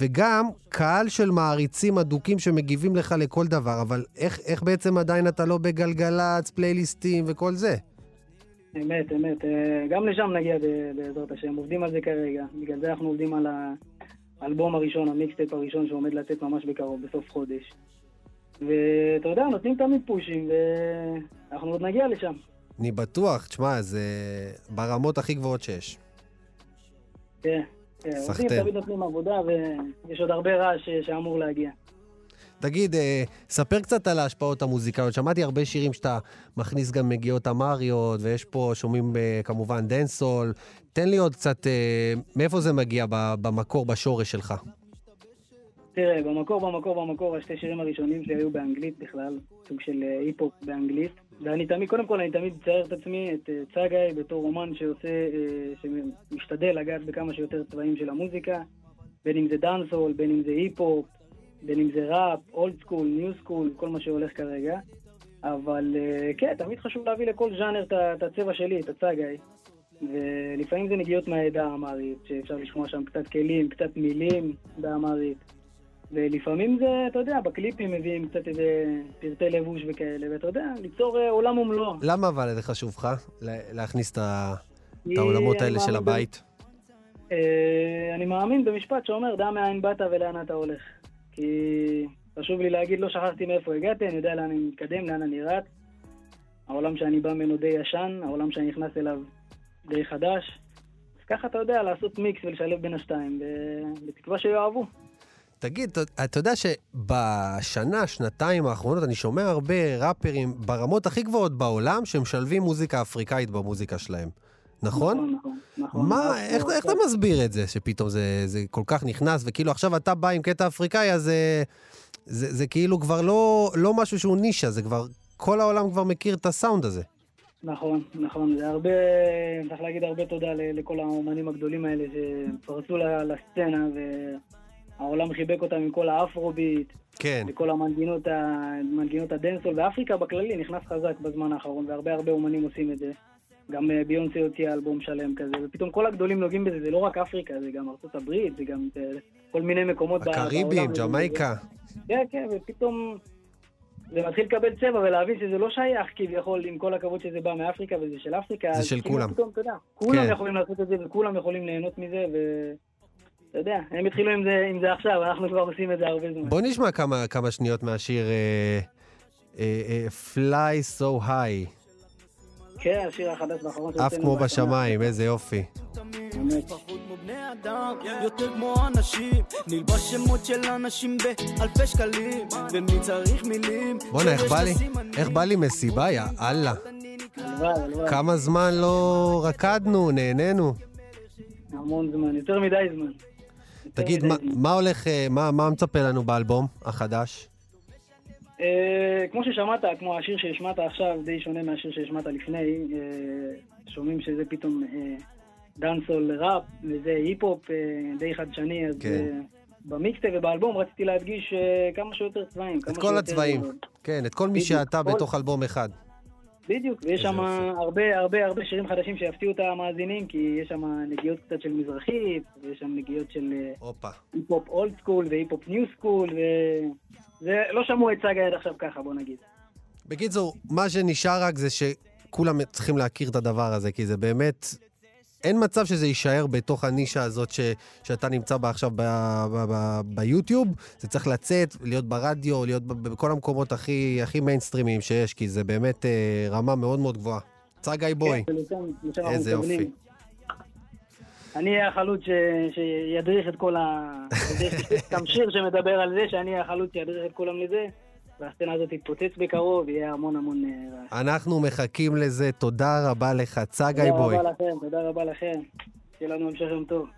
וגם קהל של מעריצים אדוקים שמגיבים לך לכל דבר, אבל איך, איך בעצם עדיין אתה לא בגלגלצ, פלייליסטים וכל זה? אמת, אמת. אה, גם לשם נגיע בעזרת השם, עובדים על זה כרגע. בגלל זה אנחנו עובדים על האלבום הראשון, ה mixtape הראשון שעומד לצאת ממש בקרוב, בסוף חודש. ואתה יודע, נותנים תמיד push-ים, ואנחנו עוד נגיע לשם. אני בטוח, תשמע, זה ברמות הכי גבוהות שיש. כן, כן. סחתיין. תמיד נותנים עבודה, ויש עוד הרבה רעש שאמור להגיע. תגיד, אה, ספר קצת על ההשפעות המוזיקליות. שמעתי הרבה שירים שאתה מכניס גם מגיעות אמריות, ויש פה, שומעים אה, כמובן dancehall. תן לי עוד קצת, אה, מאיפה זה מגיע במקור, בשורש שלך? תראה, במקור, במקור, במקור, השתי שירים הראשונים שלי היו באנגלית בכלל, סוג של היפ-הופ באנגלית. ואני תמיד, קודם כל, אני תמיד מצייר את עצמי, את צגאי, בתור אומן שעושה, שמשתדל לגעת בכמה שיותר צבעים של המוזיקה, בין אם זה dancehall, בין אם זה היפ-הופ, בין אם זה ראפ, old school, new school, כל מה שהולך כרגע. אבל אה, כן, תמיד חשוב להביא לכל ז'אנר את הצבע שלי, את הצגאי. ולפעמים זה נגיעות מהעדה האמרית, שאפשר לשמוע שם קצת כלים, קצת מילים באמרית. ולפעמים זה, אתה יודע, בקליפים מביאים קצת איזה פרטי לבוש וכאלה, ואתה יודע, ליצור אה, עולם ומלואו. למה אבל זה חשוב לך לה- להכניס את את העולמות האלה של הבית? אה, אני מאמין במשפט שאומר, דע מאין באת ולאן אתה הולך. כי חשוב לי להגיד, לא שכחתי מאיפה הגעתי, אני יודע לאן אני מתקדם, לאן אני רץ. העולם שאני בא ממנו די ישן, העולם שאני נכנס אליו די חדש. אז ככה אתה יודע, לעשות מיקס ולשלב בין השתיים, בתקווה שיאהבו. תגיד, אתה- אתה יודע שבשנה, שנתיים האחרונות אני שומע הרבה ראפרים ברמות הכי גבוהות בעולם שמשלבים מוזיקה אפריקאית במוזיקה שלהם. נכון? נכון, נכון. מה, נכון. איך, איך אתה מסביר את זה, שפתאום זה, זה כל כך נכנס, וכאילו עכשיו אתה בא עם קטע אפריקאי, אז זה, זה, זה כאילו כבר לא, לא משהו שהוא נישה, זה כבר, כל העולם כבר מכיר את הסאונד הזה. נכון, נכון. זה הרבה, צריך להגיד הרבה תודה לכל האומנים הגדולים האלה שפרצו לסצנה, והעולם חיבק אותם עם כל ה Afrobeat, כן. וכל המנגינות, ה- מנגינות ה dancehall, ואפריקה בכללי נכנס חזק בזמן האחרון, והרבה הרבה אומנים עושים את זה. גם אה, ביונסי הוציאה אלבום שלם כזה, ופתאום כל הגדולים נוגעים בזה, זה לא רק אפריקה, זה גם ארצות הברית, זה גם אה, כל מיני מקומות בעולם. הקריבים, ג'מייקה. כן, כן, ופתאום זה מתחיל לקבל צבע ולהבין שזה לא שייך כביכול, עם כל הכבוד שזה בא מאפריקה וזה של אפריקה. זה של כאילו כולם. פתאום, אתה יודע, כולם כן. יכולים לעשות את זה וכולם יכולים ליהנות מזה, ואתה יודע, הם התחילו עם זה, עם זה עכשיו, אנחנו כבר עושים את זה הרבה זמן. בוא נשמע כמה, כמה שניות מהשיר אה, אה, אה, Fly So High, כן, השיר החדש והאחרון שהוצאנו כמו. בשמיים, איזה יופי. באמת. פחות כמו בני אדם, יותר כמו אנשים, נלבש שמות של אנשים באלפי שקלים, ומי צריך מילים? בואנה, איך בא לי. איך בא לי מסיבה, יא אללה. כמה זמן לא רקדנו, נהנינו. המון זמן, יותר מדי זמן. תגיד, מה, הולך, אה, מה, מה מצפה לנו באלבום החדש? אה, כמו ששמעת, כמו השיר שהשמעת עכשיו, די שונה מהשיר שהשמעת לפני, אה, שומעים שזה פתאום אה, דאנסהול, ראפ, וזה היפ-הופ אה, די חדשני, אז כן. אה, במיקסטייפ ובאלבום רציתי להדגיש אה, כמה שיותר צבעים. את כל הצבעים, כן, את כל מי שאתה בתוך אלבום אחד. בדיוק, ויש שם הרבה הרבה הרבה שירים חדשים שיפתיעו את המאזינים, כי יש שם נגיעות קצת של מזרחית, ויש שם נגיעות של היפ-הופ old school והיפ-הופ new school, וזה לא שמעו את צגאי עד עכשיו ככה, בוא נגיד. בקיצור, מה שנשאר רק זה שכולם צריכים להכיר את הדבר הזה, כי זה באמת אין מצב שזה יישאר בתוך הנישה הזאת ש, שאתה נמצא בה עכשיו ב, ב, ב, ביוטיוב. זה צריך לצאת, להיות ברדיו, להיות בכל המקומות הכי, הכי מיינסטרימיים שיש, כי זה באמת אה, רמה מאוד מאוד גבוהה. צגאי boy. כן, איזה יופי. אני אהיה החלוץ שידריך את כל ה... גם שיר שמדבר על זה, שאני אהיה החלוץ שידריך את כולם לזה. והסצנה הזאת תתפוצץ בקרוב, יהיה המון המון אה, רעש. אנחנו מחכים לזה, תודה רבה לך, צגאי בוי. תודה רבה לכם, תודה רבה לכם. שיהיה לנו המשך יום טוב.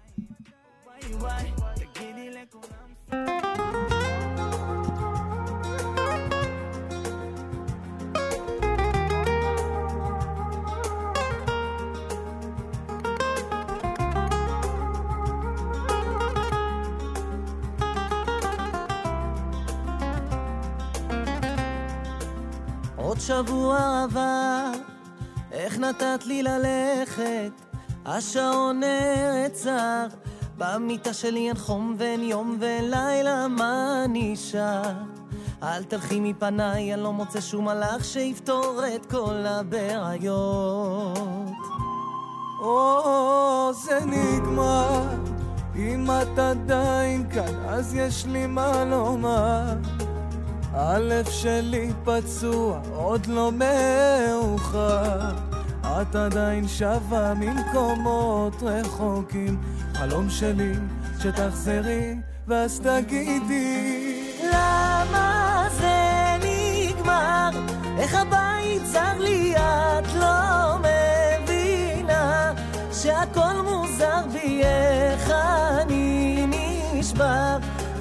עוד שבוע עבר, איך נתת לי ללכת? השעון נעצר, במיטה שלי אין חום ואין יום ולילה, מה נשאר? אל תלכי מפניי, אני לא מוצא שום מלאך שיפתור את כל הבעיות. או, זה נגמר, אם את עדיין כאן, אז יש לי מה לומר. הלב שלי פצוע, עוד לא מאוחר. את עדיין שבה ממקומות רחוקים. חלום שלי שתחזרי, ואז תגידי למה זה נגמר? איך הבית צר לי, את לא מבינה שהכל מוזר בי, איך אני נשבר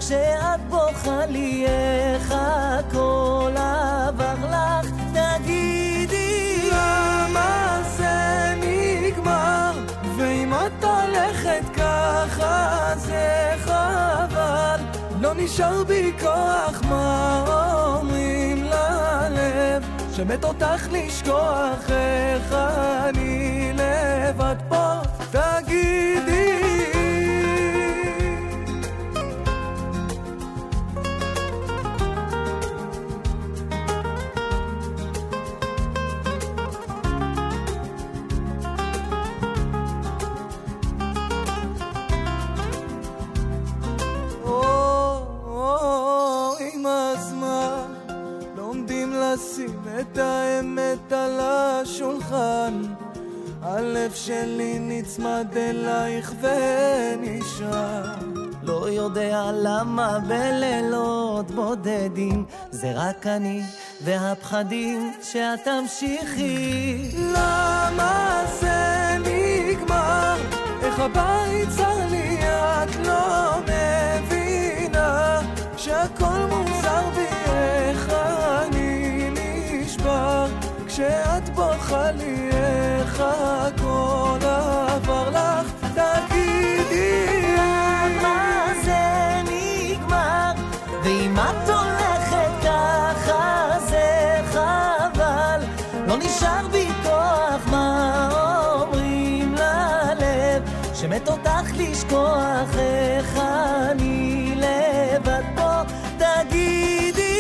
כשאת בוכה לי איך הכל עבר לך, תגידי למה זה נגמר, ואם את הולכת ככה זה חבל, לא נשאר בי כוח, מה אומרים ללב, שמת אותך לשכוח איך אני לבד פה, תגידי שלי נצמד אלייך ונשאר לא יודע למה בלילות בודדים זה רק אני והפחדים שאת תמשיכי למה זה נגמר? איך הבית צר לי את לא מבינה שהכל מוזר כשאת בוכה לי איך הכל עבר לך. תגידי למה זה נגמר? ואם את הולכת ככה זה חבל. לא נשאר בי כוח מה אומרים ללב? שמת אותך לשכוח איך אני לבד פה תגידי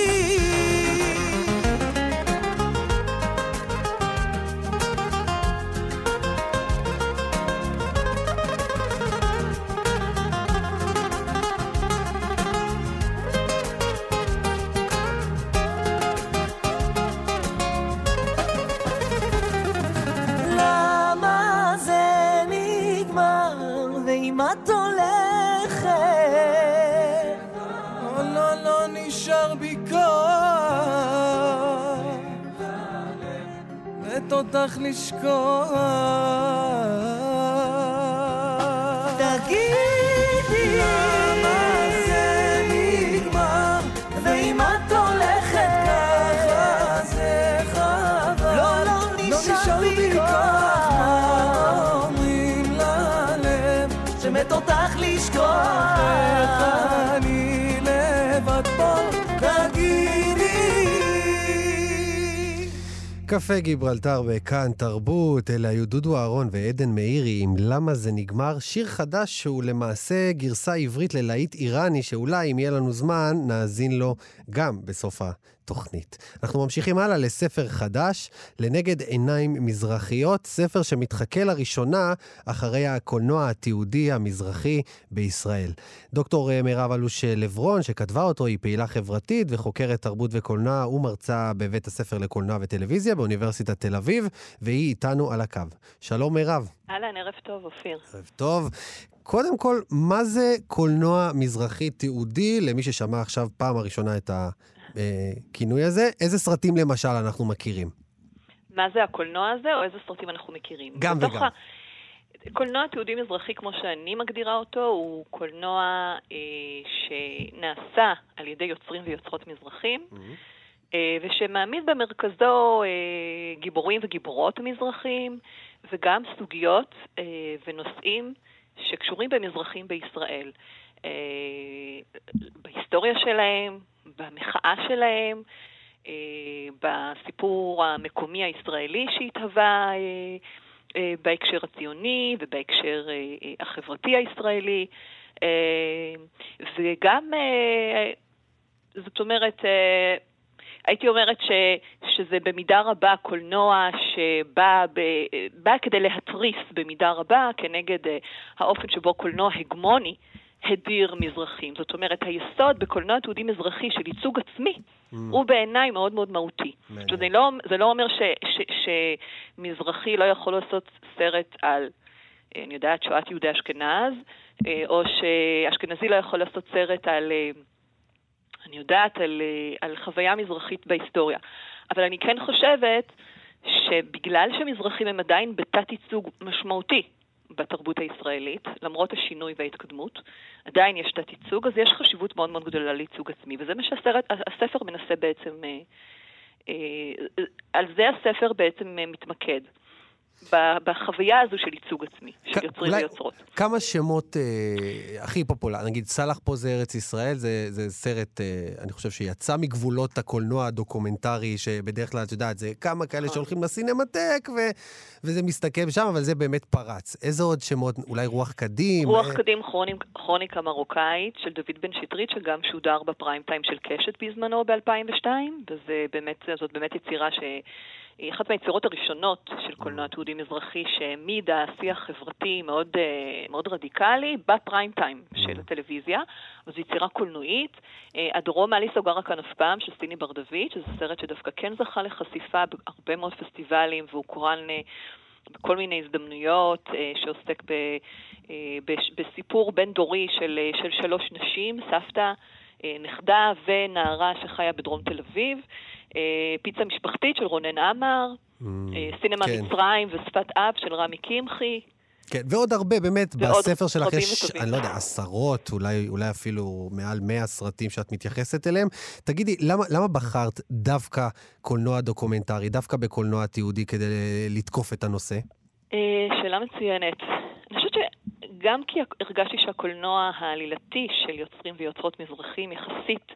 אותך לשכוח. תגידי למה זה נגמר, ואם את הולכת ככה זה חבל. לא, לא, לא נשאר בי לא כוח, מה אומרים ללב, שמת אותך לשכוח. איך אני לבד פה, תגידי. קפה גיברלטר בכאן תרבות, אלה היו דודו אהרון ועדן מאירי עם למה זה נגמר, שיר חדש שהוא למעשה גרסה עברית ללהיט איראני, שאולי אם יהיה לנו זמן נאזין לו גם בסוף התוכנית. אנחנו ממשיכים הלאה לספר חדש, לנגד עיניים מזרחיות, ספר שמתחכה לראשונה אחרי הקולנוע התיעודי המזרחי בישראל. דוקטור אה, מירב אלוש לברון, שכתבה אותו, היא פעילה חברתית וחוקרת תרבות וקולנוע ומרצה בבית הספר לקולנוע וטלוויזיה באוניברסיטת תל אביב, והיא איתנו על הקו. שלום מירב. אהלן, ערב טוב, אופיר. ערב טוב. קודם כל, מה זה קולנוע מזרחי תיעודי, למי ששמע עכשיו פעם הראשונה את הכינוי הזה? איזה סרטים למשל אנחנו מכירים? מה זה הקולנוע הזה, או איזה סרטים אנחנו מכירים? גם וגם. ה... קולנוע תיעודי מזרחי, כמו שאני מגדירה אותו, הוא קולנוע אה, שנעשה על ידי יוצרים ויוצרות מזרחים, mm-hmm. אה, ושמעמיד במרכזו אה, גיבורים וגיבורות מזרחים, וגם סוגיות אה, ונושאים שקשורים במזרחים בישראל. בהיסטוריה שלהם, במחאה שלהם, בסיפור המקומי הישראלי שהתהווה בהקשר הציוני ובהקשר החברתי הישראלי. וגם, זאת אומרת, הייתי אומרת ש, שזה במידה רבה קולנוע שבא ב, בא כדי להתריס במידה רבה כנגד האופן שבו קולנוע הגמוני הדיר מזרחים. זאת אומרת, היסוד בקולנוע תיעודי מזרחי של ייצוג עצמי mm. הוא בעיניי מאוד מאוד מהותי. זאת אומרת, לא, זה לא אומר ש, ש, שמזרחי לא יכול לעשות סרט על, אני יודעת, שואת יהודי אשכנז, או שאשכנזי לא יכול לעשות סרט על... אני יודעת על, על חוויה מזרחית בהיסטוריה. אבל אני כן חושבת שבגלל שמזרחים הם עדיין בתת-ייצוג משמעותי בתרבות הישראלית, למרות השינוי וההתקדמות, עדיין יש תת-ייצוג, אז יש חשיבות מאוד מאוד גדולה לייצוג עצמי, וזה מה שהספר מנסה בעצם, אה, אה, על זה הספר בעצם אה, מתמקד. בחוויה הזו של ייצוג עצמי, של יוצרים ויוצרות. כמה שמות אה, הכי פופולריים, נגיד סאלח פה זה ארץ ישראל, זה, זה סרט, אה, אני חושב שיצא מגבולות הקולנוע הדוקומנטרי, שבדרך כלל, את יודעת, זה כמה כאלה נכון. שהולכים לסינמטק, ו, וזה מסתכם שם, אבל זה באמת פרץ. איזה עוד שמות, אולי רוח קדים? רוח אה... קדים כרוניק, כרוניקה מרוקאית של דוד בן שטרית, שגם שודר בפריים טיים של קשת בזמנו ב-2002, וזאת באמת יצירה ש... היא אחת מהיצירות הראשונות של קולנוע תיעודי מזרחי שהעמידה שיח חברתי מאוד, אה, מאוד רדיקלי בפריים טיים של הטלוויזיה. זו יצירה קולנועית. אה, הדרום מעלי סוגר כאן אף פעם של סטיני בר דוד, שזה סרט שדווקא כן זכה לחשיפה בהרבה מאוד פסטיבלים אה, בכל מיני הזדמנויות, שעוסק ב, בסיפור בין-דורי של, של שלוש נשים, סבתא, נכדה, ונערה שחיה בדרום תל אביב. אה, פיצה משפחתית של רונן עמר, mm, אה, סינמה מצרים ושפת אב של רמי קמחי. כן, ועוד הרבה, באמת, בספר שלך יש, אני לא יודע, עשרות, אולי, אולי אפילו מעל מאה סרטים שאת מתייחסת אליהם. תגידי, למה, למה בחרת דווקא קולנוע דוקומנטרי, דווקא בקולנוע תיעודי כדי לתקוף את הנושא? אה, שאלה מצוינת. שגם כי הרגשתי שהקולנוע העלילתי של יוצרים ויוצרות מזרחים יחסית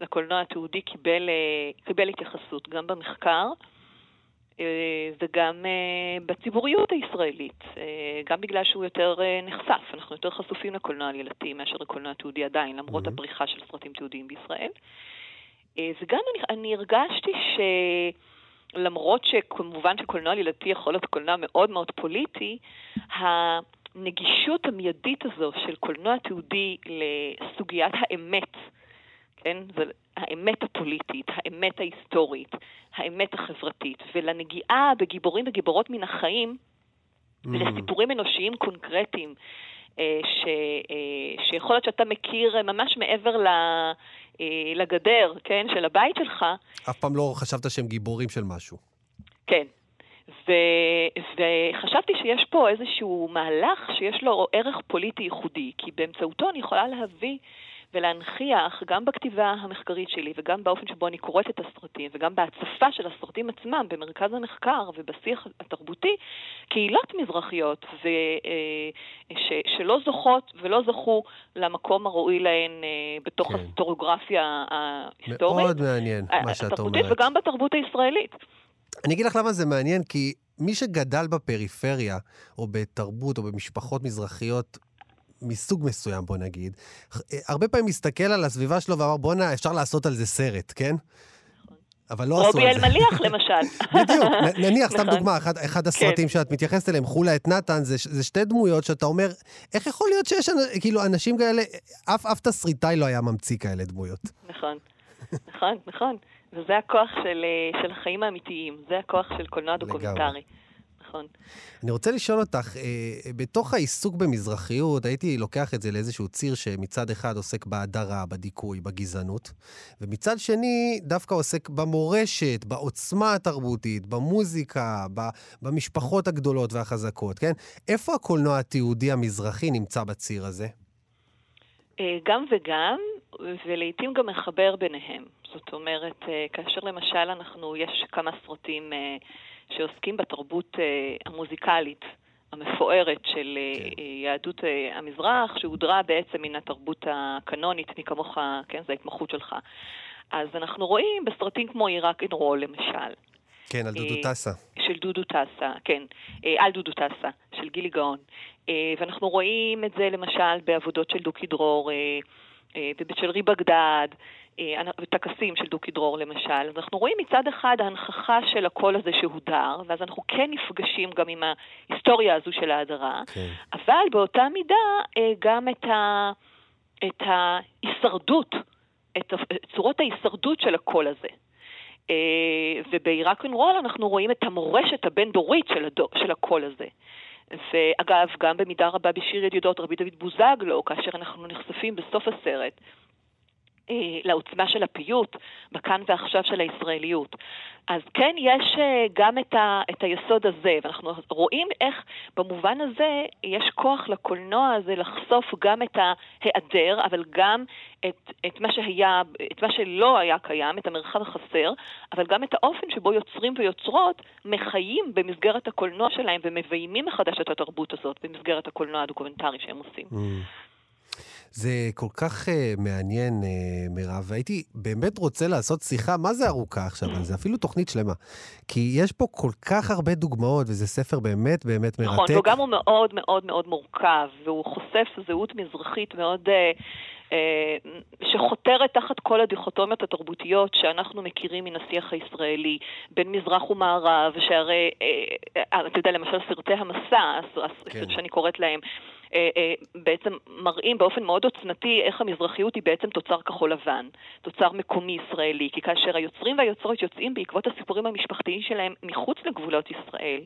לקולנוע התיעודי קיבל, אה, קיבל התייחסות גם במחקר אה, וגם אה, בציבוריות הישראלית, גם בגלל שהוא יותר נחשף, אנחנו יותר חשופים לקולנוע עלילתי מאשר לקולנוע תיעודי עדיין, למרות mm-hmm. הפריחה של סרטים תיעודיים בישראל. וגם אני, אני הרגשתי ש... למרות שכמובן שקולנוע עלילתי יכול להיות קולנוע מאוד מאוד פוליטי, הנגישות המיידית הזו של קולנוע תיעודי לסוגיית האמת כן? זה האמת הפוליטית, האמת ההיסטורית, האמת החברתית, ולנגיעה בגיבורים וגיבורות מן החיים, mm. ולסיפורים אנושיים קונקרטיים, אה, ש, אה, שיכול להיות שאתה מכיר ממש מעבר ל, אה, לגדר, כן, של הבית שלך. אף פעם לא חשבת שהם גיבורים של משהו. כן. ו, וחשבתי שיש פה איזשהו מהלך שיש לו ערך פוליטי ייחודי, כי באמצעותו אני יכולה להביא ולהנכיח גם בכתיבה המחקרית שלי וגם באופן שבו אני קוראת את הסרטים וגם בהצפה של הסרטים עצמם במרכז המחקר ובשיח התרבותי, קהילות מזרחיות ו, אה, ש, שלא זוכות ולא זכו למקום הראוי להן אה, בתוך כן. ההיסטוריוגרפיה ההיסטורית. מאוד מעניין מה שאת אומרת. וגם בתרבות הישראלית. אני אגיד לך למה זה מעניין, כי מי שגדל בפריפריה, או בתרבות, או במשפחות מזרחיות מסוג מסוים, בוא נגיד, הרבה פעמים מסתכל על הסביבה שלו ואמר, בואנה, אפשר לעשות על זה סרט, כן? אבל לא עשו את זה. רובי אלמליח, למשל. בדיוק, נניח, סתם נכון. דוגמה, אחד, אחד הסרטים כן. שאת מתייחסת אליהם, חולה את נתן, זה, זה שתי דמויות שאתה אומר, איך יכול להיות שיש כאילו אנשים כאלה, אף, אף תסריטאי לא היה ממציא כאלה דמויות. נכון, נכון, נכון. וזה הכוח של, אה, של החיים האמיתיים, זה הכוח של קולנוע דוקומנטרי. נכון. אני רוצה לשאול אותך, אה, בתוך העיסוק במזרחיות, הייתי לוקח את זה לאיזשהו ציר שמצד אחד עוסק בהדרה, בדיכוי, בגזענות, ומצד שני דווקא עוסק במורשת, בעוצמה התרבותית, במוזיקה, במשפחות הגדולות והחזקות, כן? איפה הקולנוע התיעודי המזרחי נמצא בציר הזה? אה, גם וגם, ולעיתים גם מחבר ביניהם. זאת אומרת, אה, כאשר למשל אנחנו, יש כמה סרטים אה, שעוסקים בתרבות המוזיקלית המפוארת של כן. יהדות המזרח, שהודרה בעצם מן התרבות הקנונית, מי כמוך, כן, זו ההתמחות שלך. אז אנחנו רואים בסרטים כמו עיראק אין רול, למשל. כן, על דודו טסה. של דודו טסה, כן, על דודו טסה, של גילי גאון. אה, ואנחנו רואים את זה למשל בעבודות של דוקי דרור אה, אה, ושל רי בגדד, וטקסים של דוקי דרור למשל. אנחנו רואים מצד אחד ההנכחה של הקול הזה שהודר, ואז אנחנו כן נפגשים גם עם ההיסטוריה הזו של ההדרה, כן. אבל באותה מידה גם את, ה, את ההישרדות, את צורות ההישרדות של הקול הזה. ובעיראק רול אנחנו רואים את המורשת הבין-דורית של, הדו, של הקול הזה. ואגב, גם במידה רבה בשיר ידידות רבי דוד בוזגלו, כאשר אנחנו נחשפים בסוף הסרט אה, לעוצמה של הפיוט, בכאן ועכשיו של הישראליות. אז כן, יש אה, גם את, ה, את היסוד הזה, ואנחנו רואים איך במובן הזה יש כוח לקולנוע הזה לחשוף גם את ההיעדר, אבל גם את, את מה שהיה, את מה שלא היה קיים, את המרחב החסר, אבל גם את האופן שבו יוצרים ויוצרות מחיים במסגרת הקולנוע שלהם ומביימים מחדש את התרבות הזאת במסגרת הקולנוע הדוקומנטרי שהם עושים. Mm. זה כל כך uh, מעניין, uh, מירב, והייתי באמת רוצה לעשות שיחה, מה זה ארוכה עכשיו על זה? אפילו תוכנית שלמה. כי יש פה כל כך הרבה דוגמאות, וזה ספר באמת באמת מרתק. נכון, וגם הוא מאוד מאוד מאוד מורכב, והוא חושף זהות מזרחית מאוד... Uh, שחותרת תחת כל הדיכוטומיות התרבותיות שאנחנו מכירים מן השיח הישראלי, בין מזרח ומערב, שהרי, אתה יודע, למשל סרטי המסע, כן. שאני קוראת להם, אה, אה, בעצם מראים באופן מאוד עוצמתי איך המזרחיות היא בעצם תוצר כחול לבן, תוצר מקומי ישראלי, כי כאשר היוצרים והיוצרות יוצאים בעקבות הסיפורים המשפחתיים שלהם מחוץ לגבולות ישראל,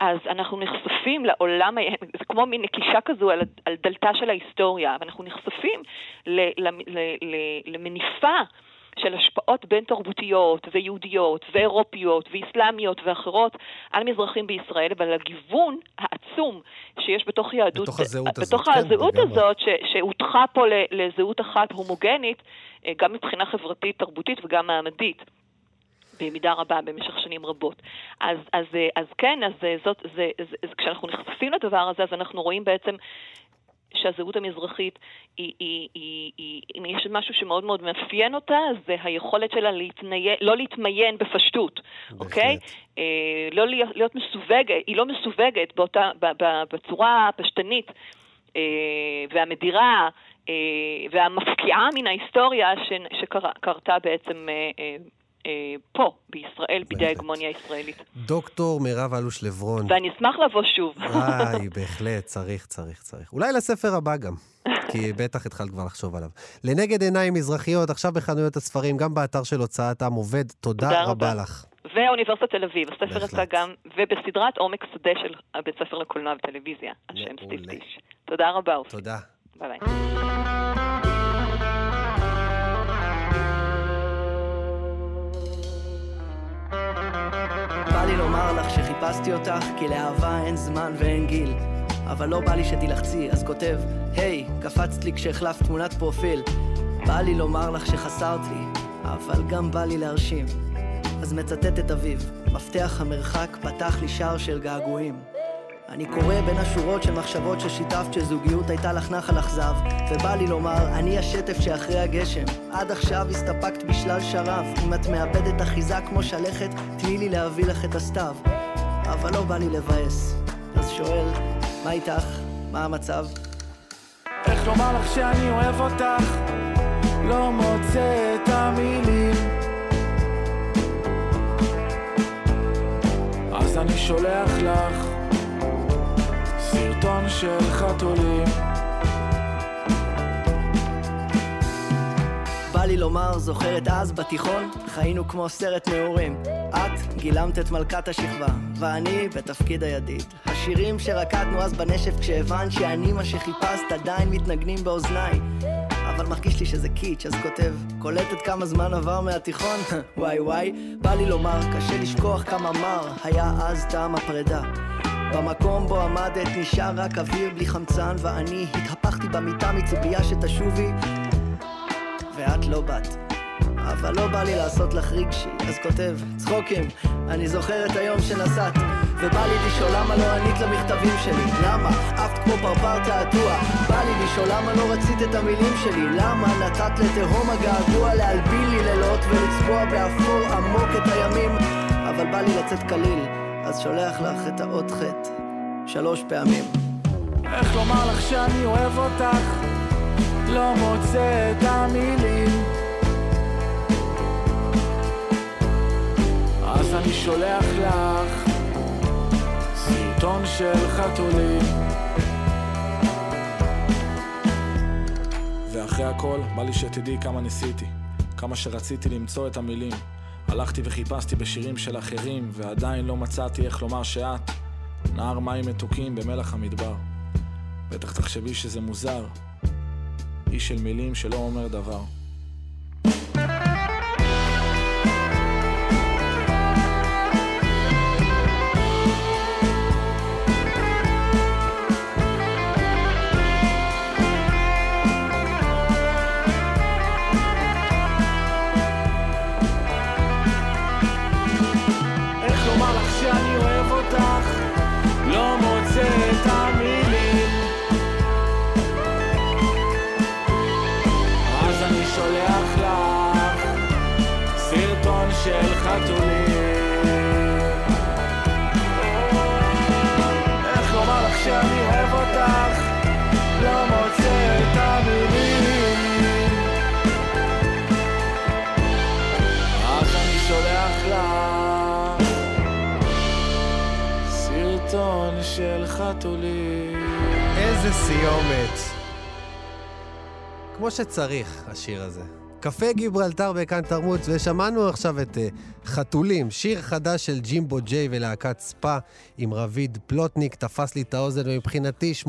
אז אנחנו נחשפים לעולם, זה כמו מין נקישה כזו על, על דלתה של ההיסטוריה, ואנחנו נחשפים ל, ל, ל, ל, למניפה של השפעות בין תרבותיות ויהודיות ואירופיות ואיסלאמיות ואחרות על מזרחים בישראל, ועל הגיוון העצום שיש בתוך יהדות, בתוך הזהות הזאת, בתוך הזהות כן, הזאת ש, שהודחה פה לזהות אחת הומוגנית, אה, גם מבחינה חברתית, תרבותית וגם מעמדית. במידה רבה במשך שנים רבות. אז, אז, אה, אז כן, אז אה, זאת, זה, זה, זה, כשאנחנו נחשפים לדבר הזה, אז אנחנו רואים בעצם שהזהות המזרחית, היא, היא, היא, היא, אם יש משהו שמאוד מאוד מאפיין אותה, זה היכולת שלה להתניין, לא להתמיין בפשטות, אוקיי? אה, לא להיות, להיות מסווגת, היא לא מסווגת באותה, ב, ב, בצורה הפשטנית אה, והמדירה אה, והמפקיעה מן ההיסטוריה שקרתה בעצם פה, בישראל, בידי ההגמוניה הישראלית. דוקטור מירב אלוש לברון. ואני אשמח לבוא שוב. וואי, בהחלט, צריך, צריך, צריך. אולי לספר הבא גם, כי בטח התחלת כבר לחשוב עליו. לנגד עיניים מזרחיות, עכשיו בחנויות הספרים, גם באתר של הוצאת עם עובד. תודה, תודה רבה רבה לך. ואוניברסיטת תל אביב, הספר יצא גם, ובסדרת עומק שדה של בית ספר לקולנוע וטלוויזיה, על שם סטיב טיש. תודה רבה, אופיר. תודה. ביי ביי. בא לי לומר לך שחיפשתי אותך, כי לאהבה אין זמן ואין גיל. אבל לא בא לי שתילחצי, אז כותב, היי, קפצת לי כשהחלפת תמונת פרופיל. בא לי לומר לך שחסרת לי, אבל גם בא לי להרשים. אז מצטט את אביו, מפתח המרחק פתח לי שער של געגועים. אני קורא בין השורות של מחשבות ששיתפת שזוגיות הייתה לך נחל אכזב ובא לי לומר, אני השטף שאחרי הגשם עד עכשיו הסתפקת בשלל שרב אם את מאבדת אחיזה כמו שלכת, תני לי להביא לך את הסתיו אבל לא בא לי לבאס אז שואל, מה איתך? מה המצב? איך לומר לך שאני אוהב אותך? לא מוצא את המילים אז אני שולח לך סרטון של חתולים בא לי לומר, זוכרת אז בתיכון? חיינו כמו סרט נעורים. את גילמת את מלכת השכבה, ואני בתפקיד הידיד. השירים שרקדנו אז בנשף כשהבנת שאני מה שחיפשת עדיין מתנגנים באוזניי. אבל מרגיש לי שזה קיץ', אז כותב, קולטת כמה זמן עבר מהתיכון? וואי וואי, בא לי לומר, קשה לשכוח כמה מר היה אז טעם הפרידה. במקום בו עמדת נשאר רק אוויר בלי חמצן ואני התהפכתי במיטה מציפייה שתשובי. ואת לא באת. אבל לא בא לי לעשות לך רגשי, אז כותב, צחוקים, אני זוכר את היום שנסעת, ובא לי לשאול למה לא ענית למכתבים שלי, למה? עפת כמו פרפר תעתוע, בא לי לשאול למה לא רצית את המילים שלי, למה נתת לתהום הגעגוע להלבין לי לילות ולצבוע באפור עמוק את הימים, אבל בא לי לצאת קליל, אז שולח לך את האות חטא, שלוש פעמים. איך לומר לך שאני אוהב אותך? לא מוצא את המילים אז אני שולח לך סרטון של חתולים ואחרי הכל, בא לי שתדעי כמה ניסיתי כמה שרציתי למצוא את המילים הלכתי וחיפשתי בשירים של אחרים ועדיין לא מצאתי איך לומר שאת נהר מים מתוקים במלח המדבר בטח תחשבי שזה מוזר איש של מילים שלא אומר דבר. שצריך, השיר הזה. קפה גיברלטר בכאן תרבות, ושמענו עכשיו את uh, חתולים, שיר חדש של ג'ימבו ג'יי ולהקת ספא עם רביד פלוטניק, תפס לי את האוזן, ומבחינתי 80%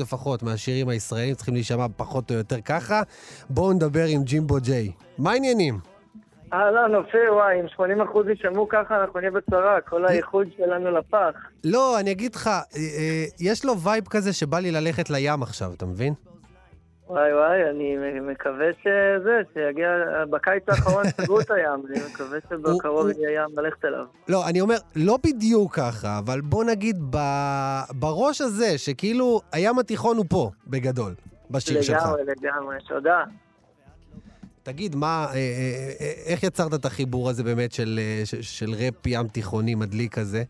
לפחות מהשירים הישראלים צריכים להישמע פחות או יותר ככה. בואו נדבר עם ג'ימבו ג'יי. מה העניינים? אהלן, אופיר, וואי, אם 80 אחוז יישמעו ככה, אנחנו נהיה בצרה, כל הייחוד שלנו לפח. לא, אני אגיד לך, אה, אה, יש לו vibe כזה שבא לי ללכת לים עכשיו, אתה מבין? וואי וואי, אני מקווה שזה, שיגיע, בקיץ האחרון סגרו את הים, אני מקווה שבקרוב יהיה ים ללכת אליו. לא, אני אומר, לא בדיוק ככה, אבל בוא נגיד בראש הזה, שכאילו הים התיכון הוא פה, בגדול, בשיר שלך. לגמרי, לגמרי, תודה. תגיד, מה, אה, אה, אה, איך יצרת את החיבור הזה באמת של, של, של ראפ ים תיכוני מדליק כזה?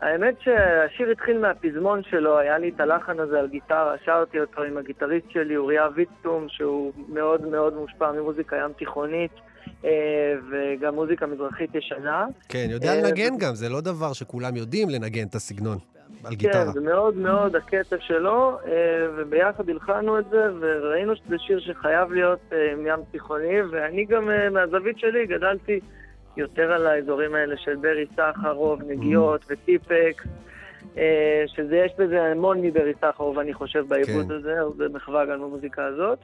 האמת שהשיר התחיל מהפזמון שלו, היה לי את הלחן הזה על גיטרה, שרתי אותו עם הגיטריסט שלי, אוריה ויצטום, שהוא מאוד מאוד מושפע ממוזיקה ים תיכונית. וגם מוזיקה מזרחית ישנה. כן, יודע לנגן גם, זה לא דבר שכולם יודעים לנגן את הסגנון. על גיטרה. כן, זה מאוד מאוד הקצב שלו, אה, וביחד הלחנו את זה, וראינו שזה שיר שחייב להיות אה, עם ים תיכוני, ואני גם אה, מהזווית שלי גדלתי יותר על האזורים האלה של ברי סחרוב, נגיעות mm. וטיפקס. שזה, יש בזה המון מברי סחרוב, אני חושב, בעיבוד כן. הזה, זה מחווה גם במוזיקה הזאת.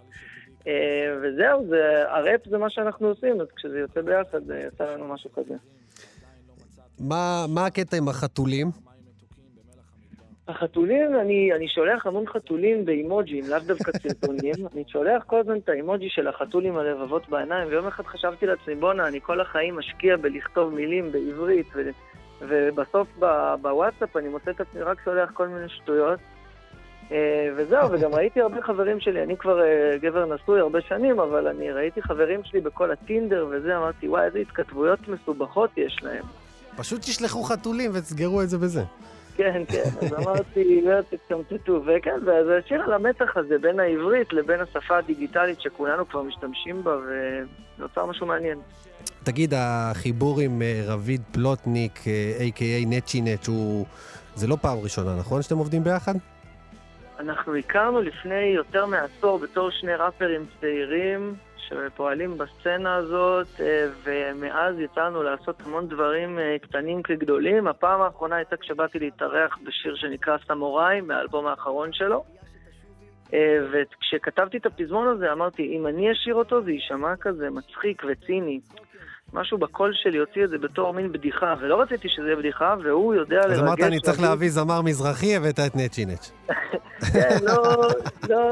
וזהו, זה, הראפ זה מה שאנחנו עושים, אז כשזה יוצא ביחד, זה יצא לנו משהו כזה. מה, מה הקטע עם החתולים? החתולים, אני, אני שולח המון חתולים באימוג'ים, לאו דווקא סרטונים. אני שולח כל הזמן את האימוג'י של החתול עם הלבבות בעיניים, ויום אחד חשבתי לעצמי, בואנה, אני כל החיים משקיע בלכתוב מילים בעברית, ובסוף בוואטסאפ אני מוצא את עצמי רק שולח כל מיני שטויות. אה, וזהו, וגם ראיתי הרבה חברים שלי, אני כבר אה, גבר נשוי הרבה שנים, אבל אני ראיתי חברים שלי בכל הטינדר וזה, אמרתי, וואי, איזה התכתבויות מסובכות יש להם. פשוט תשלחו חתולים ותסגרו את זה בזה. כן, כן, אז אמרתי, לא תצמצתו, וכן, זה השיר על המתח הזה בין העברית לבין השפה הדיגיטלית שכולנו כבר משתמשים בה, ונוצר משהו מעניין. תגיד, החיבור עם אה, רביד פלוטניק, a.k.a נצ'ינץ', הוא... זה לא פעם ראשונה, נכון, שאתם עובדים ביחד? אנחנו הכרנו לפני יותר מעשור בתור שני ראפרים צעירים שפועלים בסצנה הזאת, אה, ומאז יצאנו לעשות המון דברים אה, קטנים כגדולים. הפעם האחרונה הייתה כשבאתי להתארח בשיר שנקרא סמוראי, מהאלבום האחרון שלו. אה, וכשכתבתי את הפזמון הזה, אמרתי, אם אני אשיר אותו, זה יישמע כזה מצחיק וציני. משהו בקול שלי הוציא את זה בתור מין בדיחה, ולא רציתי שזה יהיה בדיחה, והוא יודע לרגש... אז אמרת, אני צריך להביא זמר מזרחי, הבאת את נצ'י נץ'. כן, לא, לא,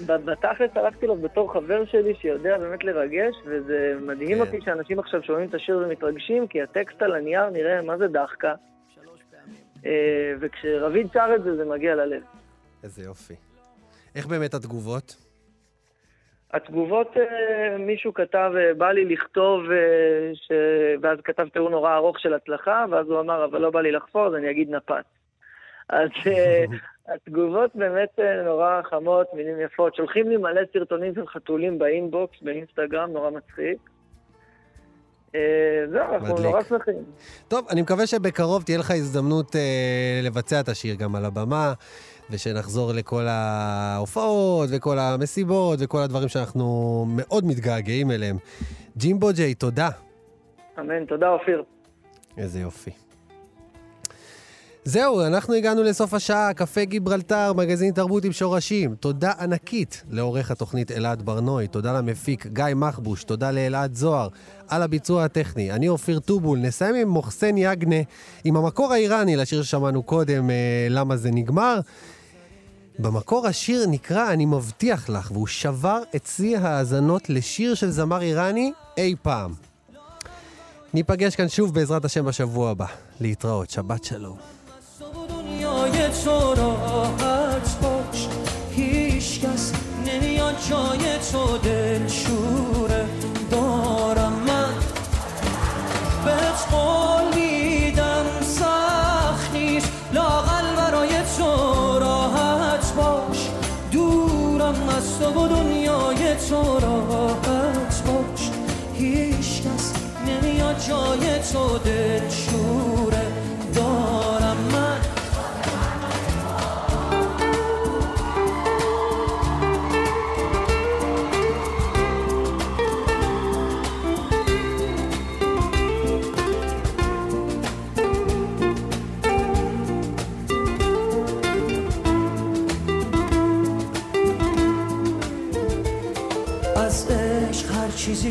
בתכלס הלכתי לו בתור חבר שלי שיודע באמת לרגש, וזה מדהים כן. אותי שאנשים עכשיו שומעים את השיר ומתרגשים, כי הטקסט על הנייר נראה מה זה דחקה. אה, וכשרביד שר את זה, זה מגיע ללב. איזה יופי. איך באמת התגובות? התגובות, אה, מישהו כתב, אה, בא לי לכתוב, ש... ואז כתב תיאור נורא ארוך של הצלחה, ואז הוא אמר, אבל לא בא לי לחפור, אז אני אגיד נפץ. אז התגובות באמת אה, נורא חמות, מילים יפות. שולחים לי מלא סרטונים של חתולים באינבוקס, באינסטגרם, נורא מצחיק. אה, זהו, אנחנו נורא שמחים. טוב, אני מקווה שבקרוב תהיה לך הזדמנות אה, לבצע את השיר גם על הבמה, ושנחזור לכל ההופעות וכל המסיבות וכל הדברים שאנחנו מאוד מתגעגעים אליהם. ג'ימבו ג'יי, תודה. אמן, תודה אופיר. איזה יופי. זהו, אנחנו הגענו לסוף השעה, קפה גיברלטר, מגזין תרבות עם שורשים. תודה ענקית לעורך התוכנית אלעד ברנוי, תודה למפיק גיא מחבוש, תודה לאלעד זוהר על הביצוע הטכני. אני אופיר טובול, נסיים עם מוחסן יגנה, עם המקור האיראני לשיר ששמענו קודם, אה, למה זה נגמר. במקור השיר נקרא "אני מבטיח לך", והוא שבר את שיא ההאזנות לשיר של זמר איראני אי פעם. ניפגש כאן שוב בעזרת השם בשבוע הבא. להתראות, שבת שלום. جای تو راحت باش هیچ کس نمیاد جای تو دلشوره از تو و دنیای تو راحت باش. هیچ کس نمیاد جای تو دلشوره. دارم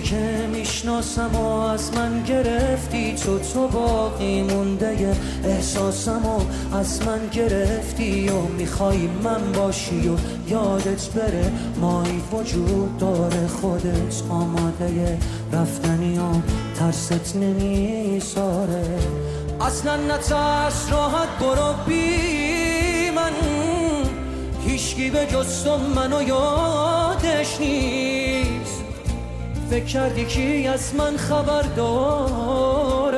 چیزی که می‌شناسم و از من گرفتی تو تو باقی مونده. احساسم و از من گرفتی و می‌خوای من باشی و یادت بره مایی وجود داره خودت آماده. رفتنی و ترست نمیساره. اصلا نترس راحت برو بی من. هیچکی به جز منو یادش نیست. فکر کردی کی از من خبر داره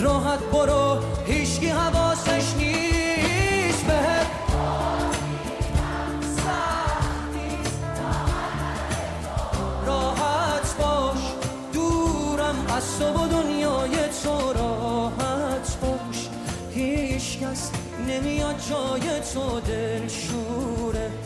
راحت برو هیچکی حواسش نیست. بهت راحت باش دورم از تو و دنیای تو راحت باش. هیچ کس نمیاد جای تو دلشوره. دارم